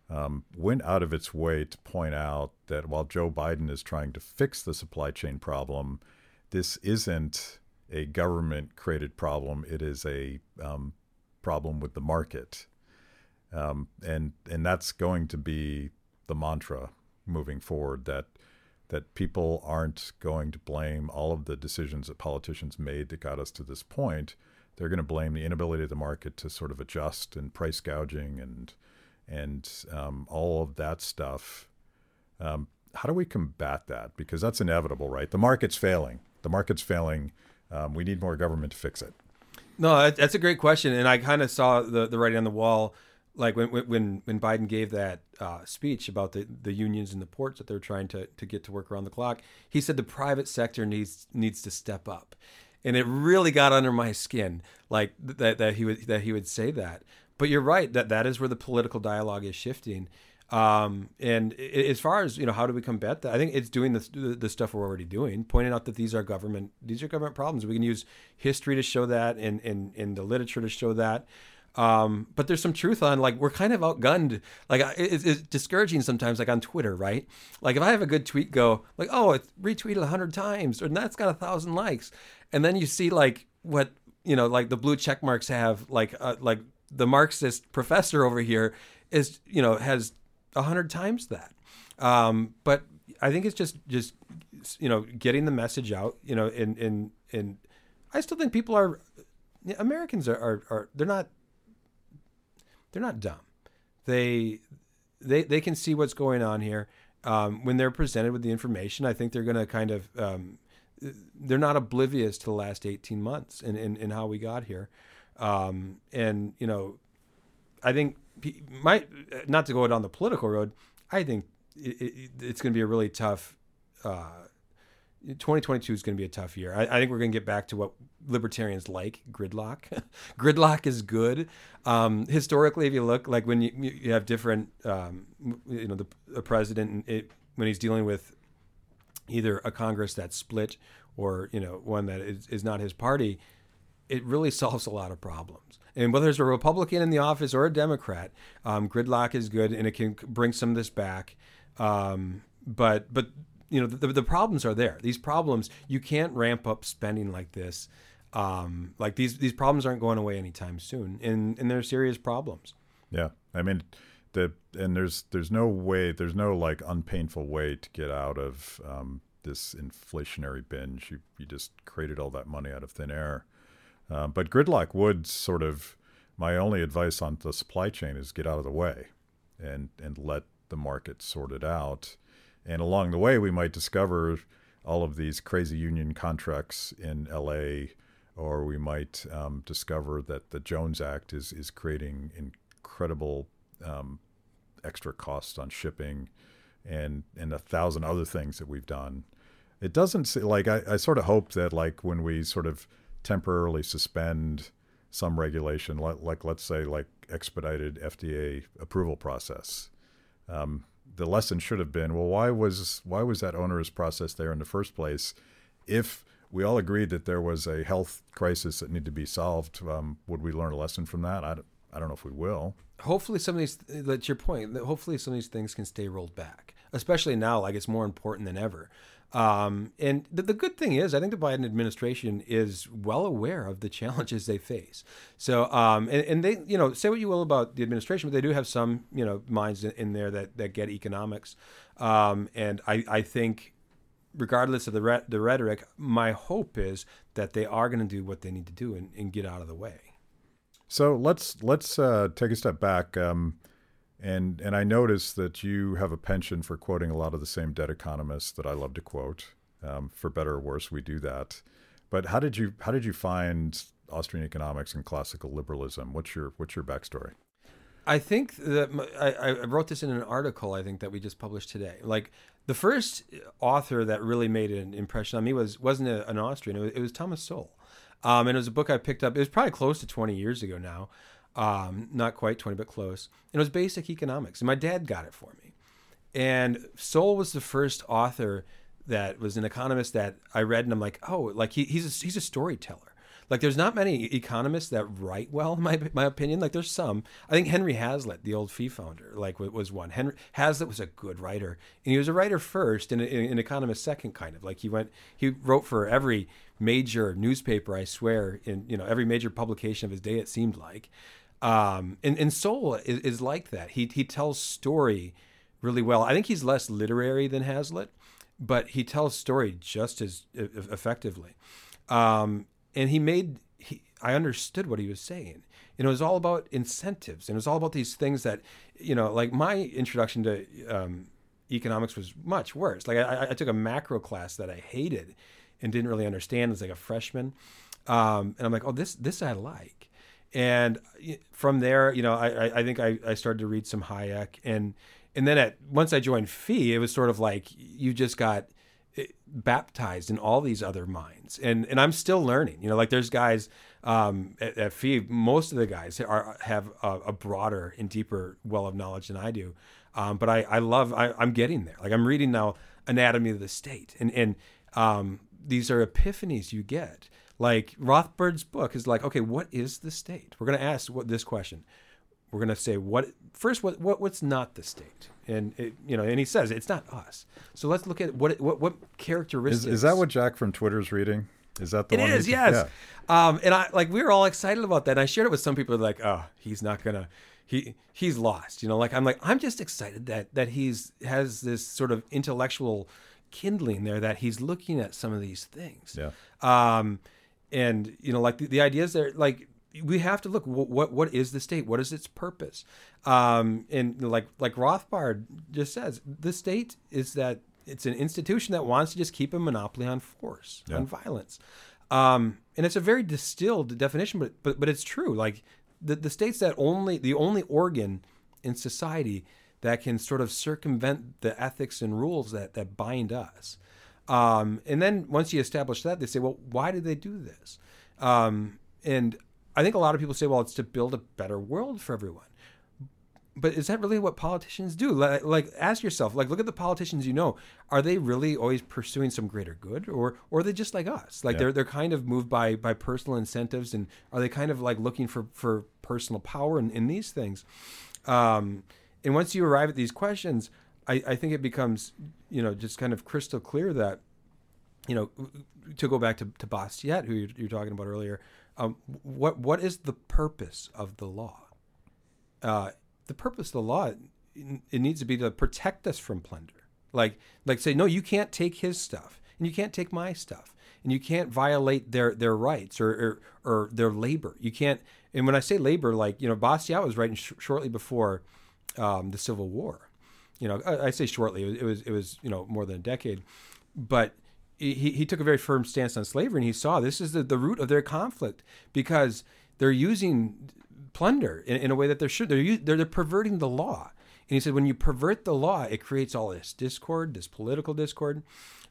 um, went out of its way to point out that while Joe Biden is trying to fix the supply chain problem, this isn't a government created problem. It is a um, problem with the market. Um, and and that's going to be the mantra moving forward that that people aren't going to blame all of the decisions that politicians made that got us to this point. They're going to blame the inability of the market to sort of adjust and price gouging and and um, all of that stuff. Um, how do we combat that? Because that's inevitable, right? The market's failing. The market's failing. Um, we need more government to fix it. No, that's a great question, and I kind of saw the the writing on the wall, like when when when Biden gave that uh, speech about the, the unions and the ports that they're trying to to get to work around the clock. He said the private sector needs needs to step up, and it really got under my skin, like that that he would that he would say that but you're right that that is where the political dialogue is shifting. Um, and as far as you know, how do we combat that? I think it's doing the, the stuff we're already doing, pointing out that these are government these are government problems. We can use history to show that, and in in the literature to show that. Um, but there's some truth on like we're kind of outgunned. Like it's, it's, discouraging sometimes, like on Twitter, right? Like if I have a good tweet go like, oh, it's retweeted a hundred times, and that's got a thousand likes, and then you see like what you know, like the blue check marks have like uh, like the Marxist professor over here is, you know, has a hundred times that. Um, but I think it's just, just, you know, getting the message out, you know, and, and, and I still think people are, Americans are, are, are they're not, they're not dumb. They, they, they can see what's going on here. Um, when they're presented with the information, I think they're going to kind of, um, they're not oblivious to the last 18 months and, and, how we got here. Um, and you know, I think might not to go down the political road. I think it, it, it's going to be a really tough. Uh, 2022 is going to be a tough year. I, I think we're going to get back to what libertarians like gridlock. gridlock is good. Um, historically, if you look, like when you, you have different, um, you know, the, the president it, when he's dealing with either a Congress that's split or you know one that is, is not his party, it really solves a lot of problems. And whether it's a Republican in the office or a Democrat, um, gridlock is good and it can bring some of this back. Um, but but you know the, the problems are there. These problems you can't ramp up spending like this. Um, like these these problems aren't going away anytime soon, and and they're serious problems. Yeah, I mean, the and there's there's no way there's no like unpainful way to get out of um, this inflationary binge. You you just created all that money out of thin air. Uh, but gridlock would sort of my only advice on the supply chain is get out of the way and and let the market sort it out. And along the way, we might discover all of these crazy union contracts in LA, or we might um, discover that the Jones Act is is creating incredible um, extra costs on shipping, and and a thousand other things that we've done. It doesn't like I, I sort of hope that like when we sort of temporarily suspend some regulation, like, like let's say like expedited FDA approval process. Um, the lesson should have been, well, why was why was that onerous process there in the first place? If we all agreed that there was a health crisis that needed to be solved, um, would we learn a lesson from that? I don't, I don't know if we will. Hopefully, some of these, that's your point. Hopefully, some of these things can stay rolled back, especially now, like it's more important than ever. Um, and the, the good thing is, I think the Biden administration is well aware of the challenges they face. So, um, and, and they, you know, say what you will about the administration, but they do have some, you know, minds in, in there that, that get economics. Um, and I, I think, regardless of the, re- the rhetoric, my hope is that they are going to do what they need to do and, and get out of the way. So let's let's uh, take a step back. Um, and and I noticed that you have a penchant for quoting a lot of the same dead economists that I love to quote. Um, for better or worse, we do that. But how did you how did you find Austrian economics and classical liberalism? What's your what's your backstory? I think that I, I wrote this in an article I think that we just published today. Like the first author that really made an impression on me was wasn't a, an Austrian. It was, it was Thomas Sowell, um, and it was a book I picked up. It was probably close to twenty years ago now um, not quite 20, but close. And it was basic economics. And my dad got it for me. And Sowell was the first author that was an economist that I read, and I'm like, oh, like he, he's a, he's a storyteller. Like there's not many economists that write well, in my my opinion. Like there's some. I think Henry Hazlitt, the old FEE founder, like was one. Henry Hazlitt was a good writer, and he was a writer first and an economist second, kind of. Like he went, he wrote for every major newspaper, I swear, in you know every major publication of his day. It seemed like, um, and, and Sowell is, is like that. He, he tells story really well. I think he's less literary than Hazlitt, but he tells story just as effectively. Um, and he made, he, I understood what he was saying. And it was all about incentives. And it was all about these things that, you know, like my introduction to um, economics was much worse. Like I, I, took a macro class that I hated and didn't really understand as like a freshman. Um, and I'm like, oh, this, this I like and from there, you know, I, I think I, I started to read some Hayek, and and then at once I joined FEE, it was sort of like you just got eh, baptized in all these other minds, and and I'm still learning. You know, like there's guys um, at, at FEE, most of the guys are have a, a, broader and deeper well of knowledge than I do, um, but I I love I, I'm getting there. Like I'm reading now Anatomy of the State, and and um, these are epiphanies you get like Rothbard's book is like, okay, what is the state? We're going to ask what this question. We're going to say what first. What, what what's not the state? And it, you know, and he says it's not us. So let's look at what what what characteristics. Is, is that what Jack from Twitter's reading? Is that the it one? It is. Yes. Yeah. Um, and I like we were all excited about that. And I shared it with some people. Like, oh, he's not gonna. He he's lost. You know, like I'm like I'm just excited that that he's has this sort of intellectual kindling there that he's looking at some of these things. Yeah. Um, and you know like the, the idea is there like we have to look what, what what is the state? What is its purpose? Um and like like rothbard just says the state is that it's an institution that wants to just keep a monopoly on force yeah. on violence. Um and it's a very distilled definition but but but it's true. Like the, the state's that only the only organ in society that can sort of circumvent the ethics and rules that that bind us um, and then once you establish that, they say, well, why did they do this? Um, and I think a lot of people say, well, it's to build a better world for everyone. But is that really what politicians do? Like, like, ask yourself, like, look at the politicians you know. Are they really always pursuing some greater good, or, or are they just like us? Like, yeah. they're they're kind of moved by by personal incentives, and are they kind of like looking for for personal power in, in these things? Um, and once you arrive at these questions, I, I think it becomes, you know, just kind of crystal clear that, you know, to go back to, to Bastiat, who you're, you're talking about earlier, um, what what is the purpose of the law? Uh, the purpose of the law, it needs to be to protect us from plunder. Like like say, no, you can't take his stuff, and you can't take my stuff, and you can't violate their their rights or or, or their labor. You can't. And when I say labor, like you know, Bastiat was writing sh- shortly before um, the Civil War you know, I, I say shortly. It was, it was, it was you know more than a decade, but he he took a very firm stance on slavery, and he saw this is the, the root of their conflict because they're using plunder in, in a way that they should. They're, they're they're perverting the law. And he said, when you pervert the law, it creates all this discord, this political discord.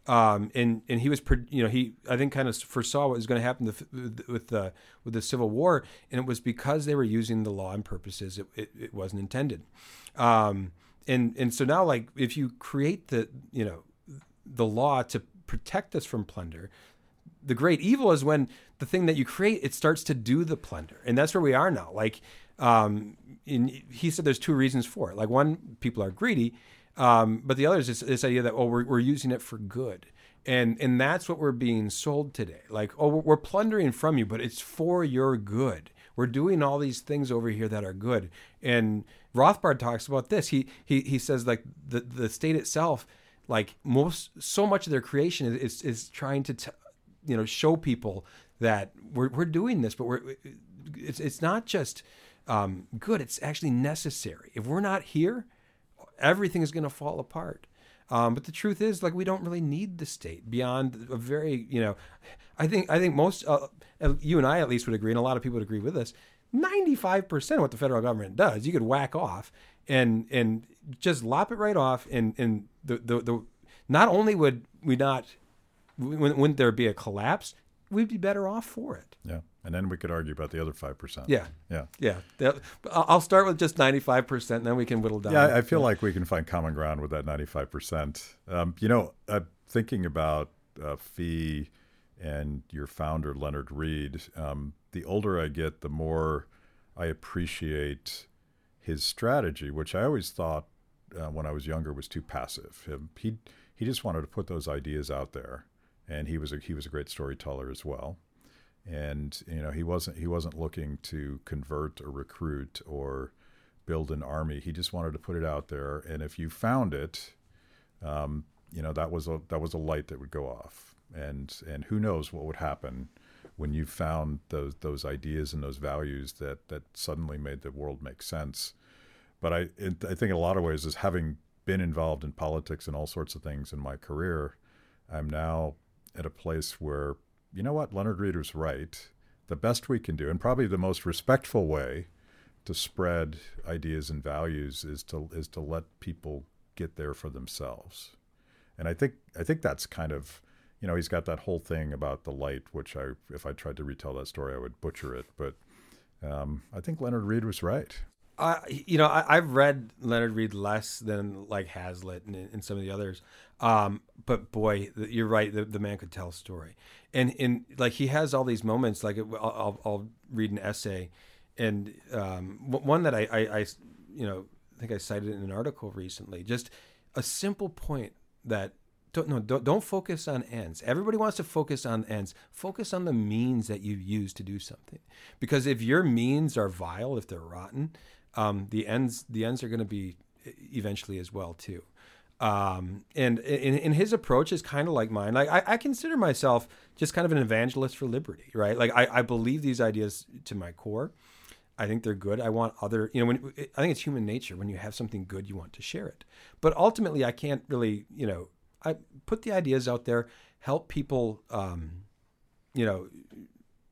Um, and and he was, you know, he I think kind of foresaw what was going to happen with the with the Civil War, and it was because they were using the law and purposes it, it, it wasn't intended. Um, and and so now like if you create the you know the law to protect us from plunder the great evil is when the thing that you create it starts to do the plunder and that's where we are now like um in, he said there's two reasons for it like one people are greedy um, but the other is this, this idea that oh we're, we're using it for good and and that's what we're being sold today. Like, oh, we're plundering from you, but it's for your good. We're doing all these things over here that are good. And Rothbard talks about this. He he he says like the the state itself, like most so much of their creation is is, trying to t- you know show people that we're we're doing this, but we're it's it's not just um, good. It's actually necessary. If we're not here, everything is going to fall apart. Um, but the truth is, like, we don't really need the state beyond a very, you know, I think I think most uh, you and I at least would agree, and a lot of people would agree with us. Ninety-five percent of what the federal government does, you could whack off and and just lop it right off, and and the the, the not only would we not wouldn't there be a collapse, we'd be better off for it. Yeah. And then we could argue about the other 5%. Yeah. Yeah. Yeah. I'll start with just 95%, and then we can whittle down. Yeah, I feel like we can find common ground with that 95%. Um, you know, uh, thinking about uh, FEE and your founder, Leonard Read, um, the older I get, the more I appreciate his strategy, which I always thought uh, when I was younger was too passive. He, he just wanted to put those ideas out there. And he was a, he was a great storyteller as well and you know he wasn't he wasn't looking to convert or recruit or build an army. He just wanted to put it out there, and if you found it, um, you know that was a that was a light that would go off, and and who knows what would happen when you found those those ideas and those values that that suddenly made the world make sense. But I it, I think in a lot of ways is having been involved in politics and all sorts of things in my career, I'm now at a place where you know what, Leonard Read was right. The best we can do, and probably the most respectful way to spread ideas and values is to is to let people get there for themselves. And I think I think that's kind of you know he's got that whole thing about the light, which I if I tried to retell that story I would butcher it, but um, I think Leonard Read was right. Uh, you know, I, have read Leonard Read less than like Hazlitt and, and some of the others. Um, but boy, you're right. The, the, man could tell a story, and and like he has all these moments. Like I'll, I'll, I'll read an essay, and um, one that I, I, I, you know, I think I cited in an article recently. Just a simple point that don't no don't, don't focus on ends. Everybody wants to focus on ends. Focus on the means that you use to do something. Because if your means are vile, if they're rotten, um, the ends the ends are going to be eventually as well too. Um, and, and, his approach is kind of like mine. Like I, I, consider myself just kind of an evangelist for liberty, right? Like I, I believe these ideas to my core. I think they're good. I want other, you know, when I think it's human nature. When you have something good, you want to share it. But ultimately, I can't really, you know, I put the ideas out there, help people, um, you know,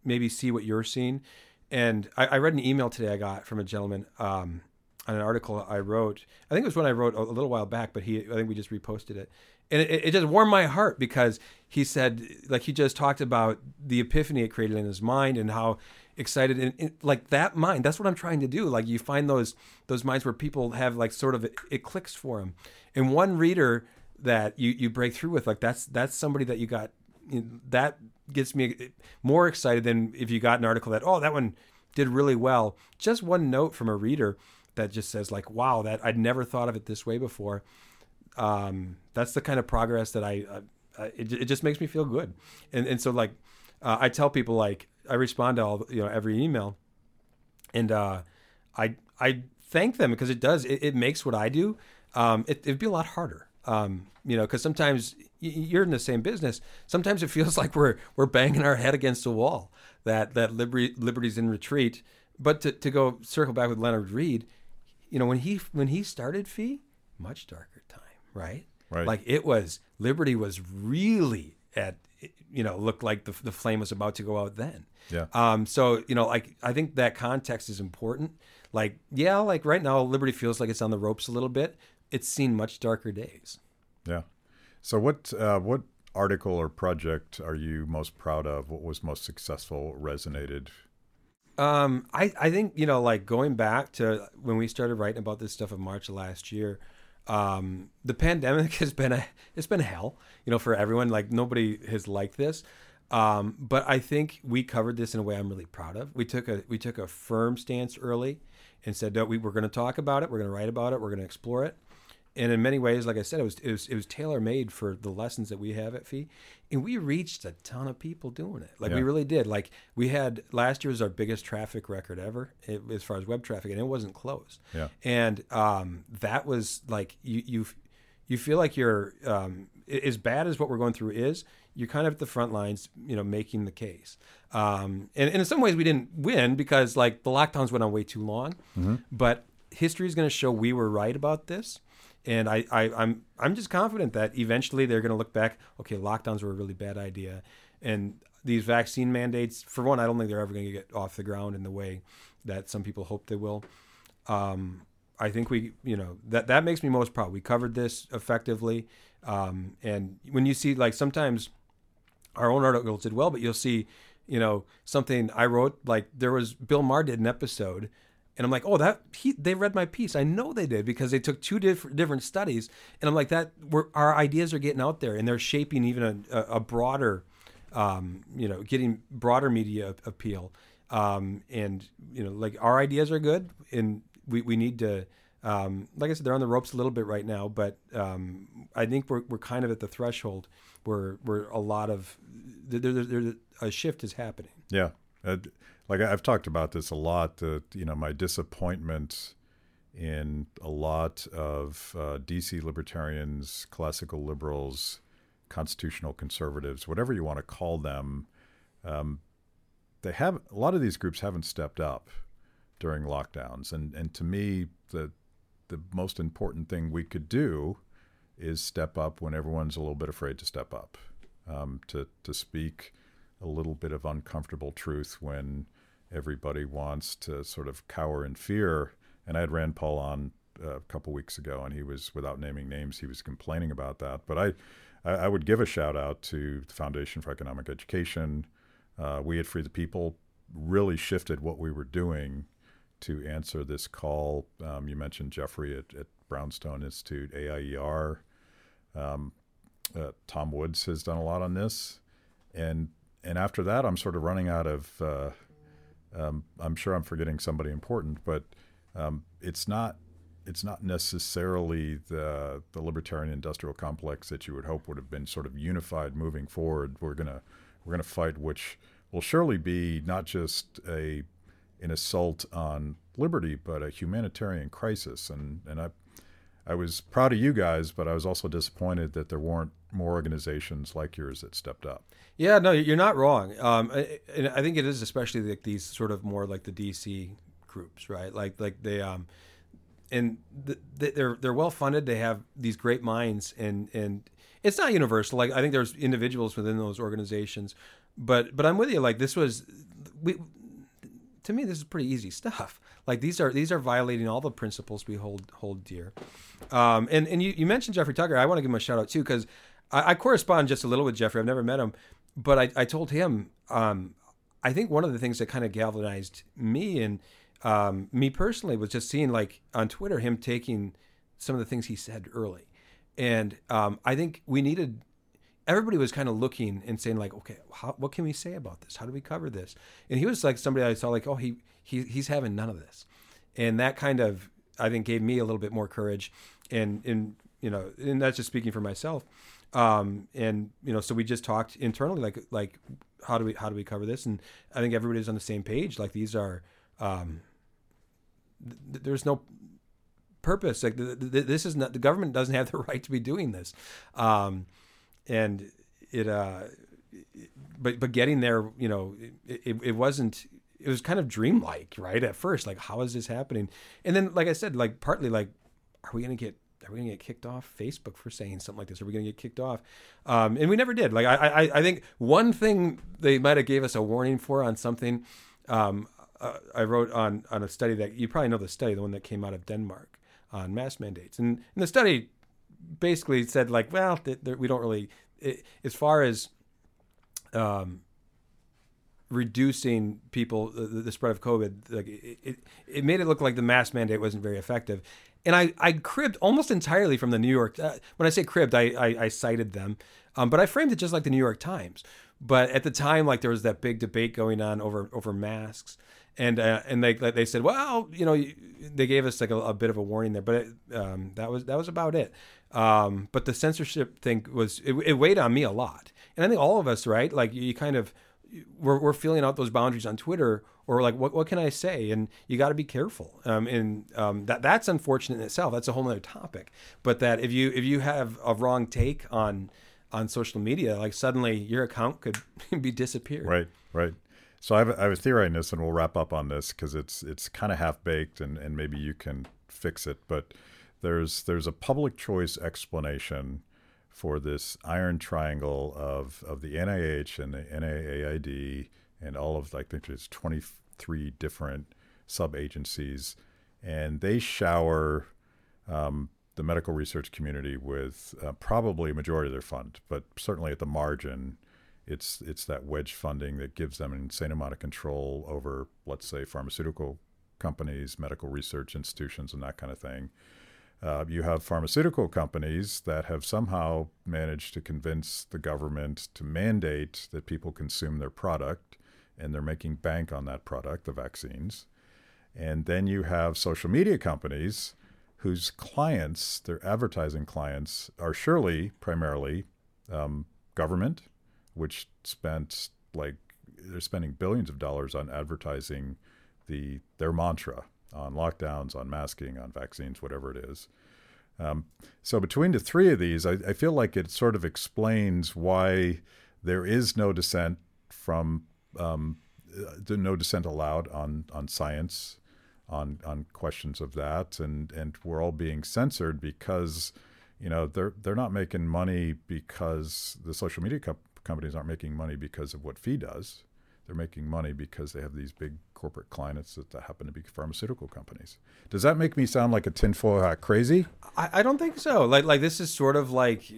maybe see what you're seeing. And I, I, read an email today I got from a gentleman um, on an article I wrote. I think it was one I wrote a, little while back, but he I think we just reposted it, and it, it just warmed my heart because he said like he just talked about the epiphany it created in his mind and how excited and, like that mind. That's what I'm trying to do. Like you find those those minds where people have like sort of it, it clicks for them, and one reader that you you break through with like that's that's somebody that you got you know, that gets me more excited than if you got an article that oh that one did really well. Just one note from a reader that just says like wow that I'd never thought of it this way before. Um, that's the kind of progress that I, uh, it, it just makes me feel good. And and so like uh, I tell people like I respond to all you know every email, and uh, I I thank them because it does it, it makes what I do. Um, it, it'd be a lot harder. Um, you know, because sometimes you're in the same business. Sometimes it feels like we're we're banging our head against a wall. That that liberty liberty's in retreat. But to, to go circle back with Leonard Read, you know, when he when he started FEE, much darker time, right? Right. Like it was liberty was really at you know looked like the the flame was about to go out then. Yeah. Um. So you know, like I think that context is important. Like yeah, like right now, liberty feels like it's on the ropes a little bit. It's seen much darker days. Yeah. So what uh, what article or project are you most proud of? What was most successful? Resonated? Um, I I think you know like going back to when we started writing about this stuff in March of last year. Um, the pandemic has been a it's been hell, you know, for everyone. Like nobody has liked this. Um, but I think we covered this in a way I'm really proud of. We took a we took a firm stance early and said, no, we, we're going to talk about it. We're going to write about it. We're going to explore it and in many ways, like I said, it was it was, it was tailor made for the lessons that we have at FEE, and we reached a ton of people doing it. Like we really did. Like we had last year was our biggest traffic record ever eh, as far as web traffic, and it wasn't close. Yeah. And um, that was like you you you feel like you're um, as bad as what we're going through is. You're kind of at the front lines, you know, making the case. Um, and, and in some ways, we didn't win because like the lockdowns went on way too long. But history is going to show we were right about this. And I, I, I'm, I'm just confident that eventually they're going to look back. Okay, lockdowns were a really bad idea, and these vaccine mandates. For one, I don't think they're ever going to get off the ground in the way that some people hope they will. Um, I think we, you know, that that makes me most proud. We covered this effectively, um, and when you see like sometimes our own articles did well, but you'll see, you know, something I wrote like there was Bill Maher did an episode, and I'm like, oh, that he they read my piece. I know they did because they took two different different studies, and I'm like that. Our ideas are getting out there, and they're shaping even a, a broader, um, you know, getting broader media appeal. Um, and you know, like our ideas are good, and we we need to. Um, like I said, they're on the ropes a little bit right now, but um, I think we're, we're kind of at the threshold where where a lot of there, there, there, a shift is happening. Yeah, uh, like I've talked about this a lot. That you know, my disappointment in a lot of uh, DC libertarians, classical liberals, constitutional conservatives, whatever you want to call them, um, they have a lot of these groups haven't stepped up during lockdowns, and and to me, the the most important thing we could do is step up when everyone's a little bit afraid to step up, um, to to speak a little bit of uncomfortable truth when everybody wants to sort of cower in fear. And I had Rand Paul on uh, a couple weeks ago, and he was, without naming names, he was complaining about that. But I, I, would give a shout out to the Foundation for Economic Education. Uh, we at Free the People really shifted what we were doing to answer this call. Um, you mentioned Jeffrey at, at Brownstone Institute, AIER. Um, uh, Tom Woods has done a lot on this, and and after that, I'm sort of running out of. Uh, um, I'm sure I'm forgetting somebody important, but um, it's not. It's not necessarily the the libertarian industrial complex that you would hope would have been sort of unified moving forward. We're gonna we're gonna fight, which will surely be not just a an assault on liberty, but a humanitarian crisis. And and I I was proud of you guys, but I was also disappointed that there weren't more organizations like yours that stepped up. Yeah, no, you're not wrong. Um, I- I think it is especially like these sort of more like the DC groups, right? Like like they um, and th- they're they're well funded. They have these great minds, and and it's not universal. Like I think there's individuals within those organizations, but but I'm with you. Like this was we to me this is pretty easy stuff. Like these are these are violating all the principles we hold hold dear. Um, and and you, you mentioned Jeffrey Tucker. I want to give him a shout out too because I, I correspond just a little with Jeffrey. I've never met him, but I, I told him um, I think one of the things that kind of galvanized me and um, me personally was just seeing like on Twitter him taking some of the things he said early, and um, I think we needed everybody was kind of looking and saying like, okay, how, what can we say about this? How do we cover this? And he was like somebody I saw like, oh, he, he he's having none of this, and that kind of I think gave me a little bit more courage, and and you know, and that's just speaking for myself. Um, and you know, so we just talked internally, like like how do we how do we cover this? And I think everybody's on the same page. Like these are, um, th- there's no purpose. Like th- th- this is not the government doesn't have the right to be doing this. Um, and it uh but but getting there you know it, it, it wasn't it was kind of dreamlike right at first like how is this happening and then like i said like partly like are we gonna get are we gonna get kicked off facebook for saying something like this? Are we gonna get kicked off? Um and we never did. Like i i, I think one thing they might have gave us a warning for on something um uh, i wrote on on a study that you probably know the study the one that came out of denmark on mask mandates. And, and the study basically said like, well, th- th- we don't really, it, as far as um, reducing people the, the spread of COVID, like it, it, it made it look like the mask mandate wasn't very effective. And I, I cribbed almost entirely from the New York. Uh, when I say cribbed, I, I, I cited them, um, but I framed it just like the New York Times. But at the time, like there was that big debate going on over over masks, and uh, and they they said, well, you know, they gave us like a, a bit of a warning there, but it, um, that was that was about it. Um, but the censorship thing was it, it, weighed on me a lot, and I think all of us, right? Like you kind of we're, we're feeling out those boundaries on Twitter, or like what what can I say? And you got to be careful. Um, and um, that that's unfortunate in itself. That's a whole other topic. But that if you if you have a wrong take on on social media, like suddenly your account could be disappeared. Right, right. So I have, I have a theory on this, and we'll wrap up on this because it's it's kind of half baked, and, and maybe you can fix it. But there's there's a public choice explanation for this iron triangle of of the NIH and the NIAID and all of I think there's 23 different sub agencies, and they shower um, the medical research community with uh, probably a majority of their fund, but certainly at the margin it's it's that wedge funding that gives them an insane amount of control over, let's say, pharmaceutical companies, medical research institutions, and that kind of thing. Uh, you have pharmaceutical companies that have somehow managed to convince the government to mandate that people consume their product, and they're making bank on that product, the vaccines. And then you have social media companies whose clients, their advertising clients, are surely primarily um, government which spent like they're spending billions of dollars on advertising the their mantra on lockdowns, on masking, on vaccines, whatever it is. Um, so between the three of these, I, I, feel like it sort of explains why there is no dissent from um, uh, no dissent allowed on on science, on on questions of that, and and we're all being censored because you know they're they're not making money because the social media co- companies aren't making money because of what FEE does. They're making money because they have these big corporate clients that, that happen to be pharmaceutical companies. Does that make me sound like a tinfoil hat crazy? I, I don't think so. Like like this is sort of like,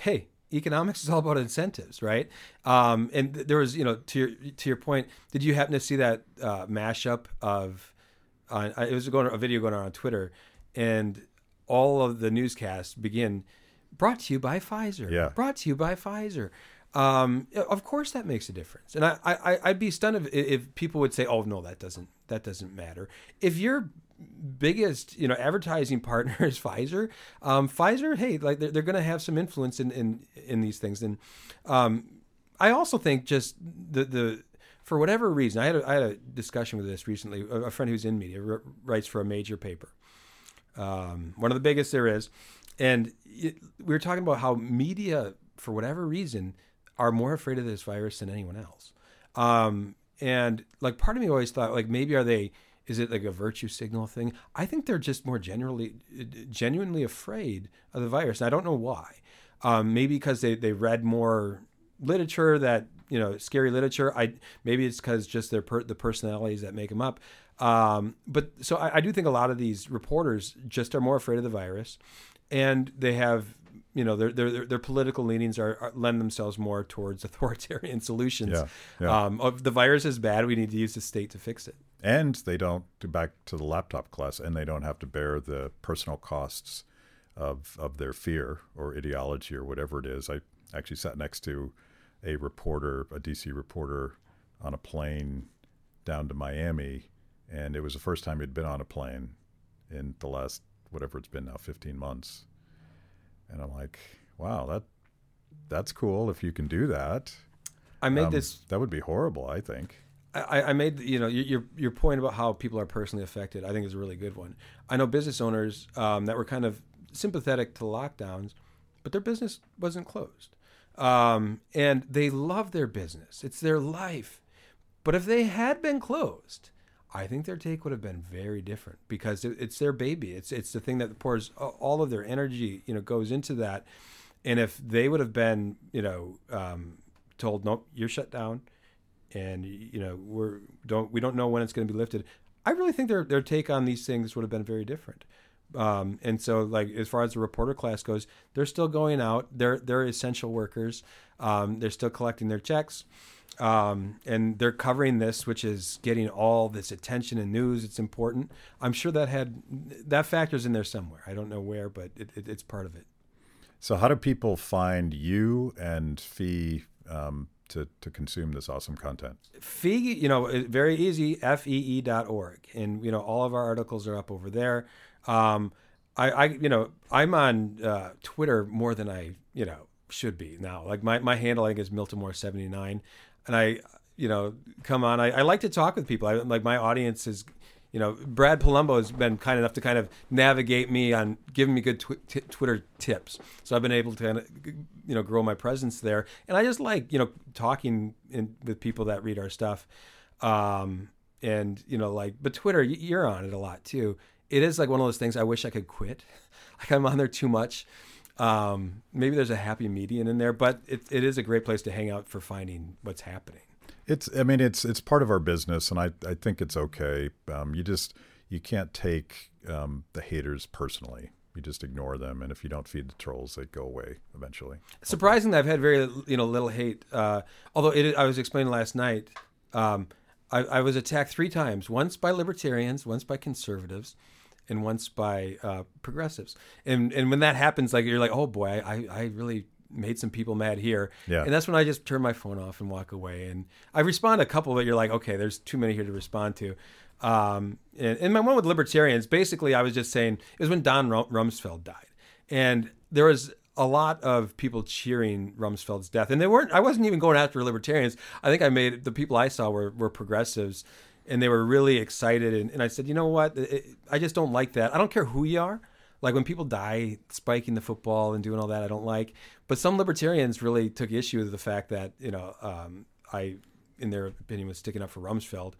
hey, economics is all about incentives, right? Um, and there was, you know, to your to your point, did you happen to see that uh, mashup of? Uh, it was going a video going on on Twitter, and all of the newscasts begin brought to you by Pfizer. Yeah. Brought to you by Pfizer. Um, of course, that makes a difference, and I, I I'd be stunned if, if people would say, "Oh no, that doesn't that doesn't matter." If your biggest you know advertising partner is Pfizer, um, Pfizer, hey, like they're, they're going to have some influence in in in these things, and um, I also think just the the for whatever reason, I had a, I had a discussion with this recently. A, a friend who's in media r- writes for a major paper, um, one of the biggest there is, and it, we were talking about how media, for whatever reason, are more afraid of this virus than anyone else. Um, and like part of me always thought, like maybe are they? Is it like a virtue signal thing? I think they're just more generally, genuinely afraid of the virus, and I don't know why. Um, maybe because they they read more literature that you know scary literature. I maybe it's because just their per, the personalities that make them up. Um, but so I, I, do think a lot of these reporters just are more afraid of the virus and they have you know their their their political leanings are, are lend themselves more towards authoritarian solutions. Yeah, yeah. Um, of the virus is bad, we need to use the state to fix it. And they don't back to the laptop class, and they don't have to bear the personal costs of of their fear or ideology or whatever it is. I actually sat next to a reporter, a DC reporter, on a plane down to Miami, and it was the first time he'd been on a plane in the last whatever it's been now, 15 months. And I'm like, wow, that that's cool if you can do that. I made um, this. That would be horrible, I think. I, I made you know your your point about how people are personally affected. I think is a really good one. I know business owners um, that were kind of sympathetic to lockdowns, but their business wasn't closed, um, and they love their business. It's their life. But if they had been closed, I think their take would have been very different because it's their baby. It's it's the thing that pours all of their energy, you know, goes into that. And if they would have been, you know, um, told, nope, you're shut down, and you know, we're don't we don't know when it's going to be lifted. I really think their their take on these things would have been very different. Um, and so, like as far as the reporter class goes, they're still going out. They're they're essential workers. Um, they're still collecting their checks. Um, and they're covering this, which is getting all this attention and news. It's important. I'm sure that had that factors in there somewhere. I don't know where, but it, it, it's part of it. So, how do people find you and FEE um, to to consume this awesome content? FEE, you know, very easy. FEE dot org, and you know all of our articles are up over there. Um, I, I, you know, I'm on uh, Twitter more than I, you know, should be now. Like my my handle I think is Miltimore79, and I, you know, come on. I, I like to talk with people. I like my audience is you know, Brad Polumbo has been kind enough to kind of navigate me on giving me good tw- t- Twitter tips. So I've been able to kind of, you know, grow my presence there. And I just like, you know, talking in, with people that read our stuff. Um, and, you know, like, but Twitter, you're on it a lot too. It is like one of those things I wish I could quit. like I'm on there too much. Um, maybe there's a happy median in there, but it, it is a great place to hang out for finding what's happening. It's, I mean, it's it's part of our business, and I I think it's okay. Um, you just you can't take um, the haters personally. You just ignore them, and if you don't feed the trolls, they go away eventually. Surprisingly, I've had very you know little hate. Uh, although it, I was explaining last night, um, I, I, was attacked three times: once by libertarians, once by conservatives, and once by uh, progressives. And and when that happens, like you're like, oh boy, I I really made some people mad here. Yeah. And that's when I just turn my phone off and walk away. And I respond a couple, but you're like, okay, there's too many here to respond to. Um, and, and my one with libertarians, basically, I was just saying it was when Don Rumsfeld died, and there was a lot of people cheering Rumsfeld's death, and they weren't. I wasn't even going after libertarians. I think I made the people I saw were were progressives, and they were really excited. And, and I said, you know what? It, I just don't like that. I don't care who you are. Like when people die spiking the football and doing all that, I don't like. But some libertarians really took issue with the fact that you know um, I, in their opinion, was sticking up for Rumsfeld.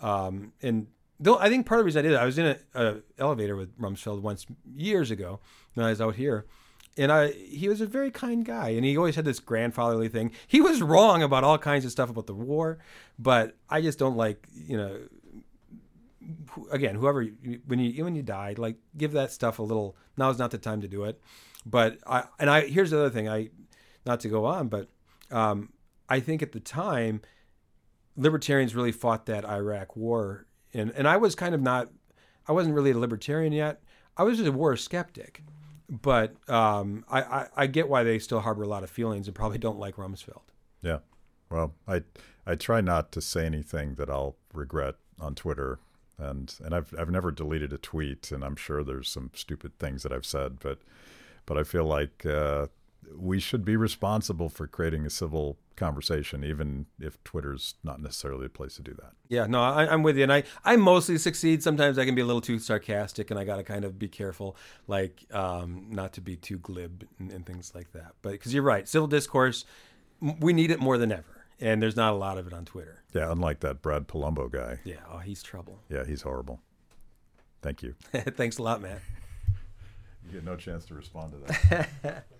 Um, and though I think part of the reason I did it, I was in an elevator with Rumsfeld once years ago when I was out here. And I, he was a very kind guy, and he always had this grandfatherly thing. He was wrong about all kinds of stuff about the war, but I just don't like, you know, again, whoever when you when you die, like give that stuff a little. Now is not the time to do it. But I and I here's the other thing. I not to go on, but um, I think at the time, libertarians really fought that Iraq war, and and I was kind of not. I wasn't really a libertarian yet. I was just a war skeptic, but um, I, I I get why they still harbor a lot of feelings and probably don't like Rumsfeld. Yeah, well, I I try not to say anything that I'll regret on Twitter and and I've I've never deleted a tweet, and I'm sure there's some stupid things that I've said, but but I feel like uh, we should be responsible for creating a civil conversation, even if Twitter's not necessarily a place to do that. Yeah, no, I, am with you, and I I mostly succeed. Sometimes I can be a little too sarcastic, and I got to kind of be careful, like um, not to be too glib and, and things like that. But because you're right, civil discourse, we need it more than ever and there's not a lot of it on Twitter. Yeah, unlike that Brad Polumbo guy. Yeah, oh, he's trouble. Yeah, he's horrible. Thank you. Thanks a lot, man. You get no chance to respond to that.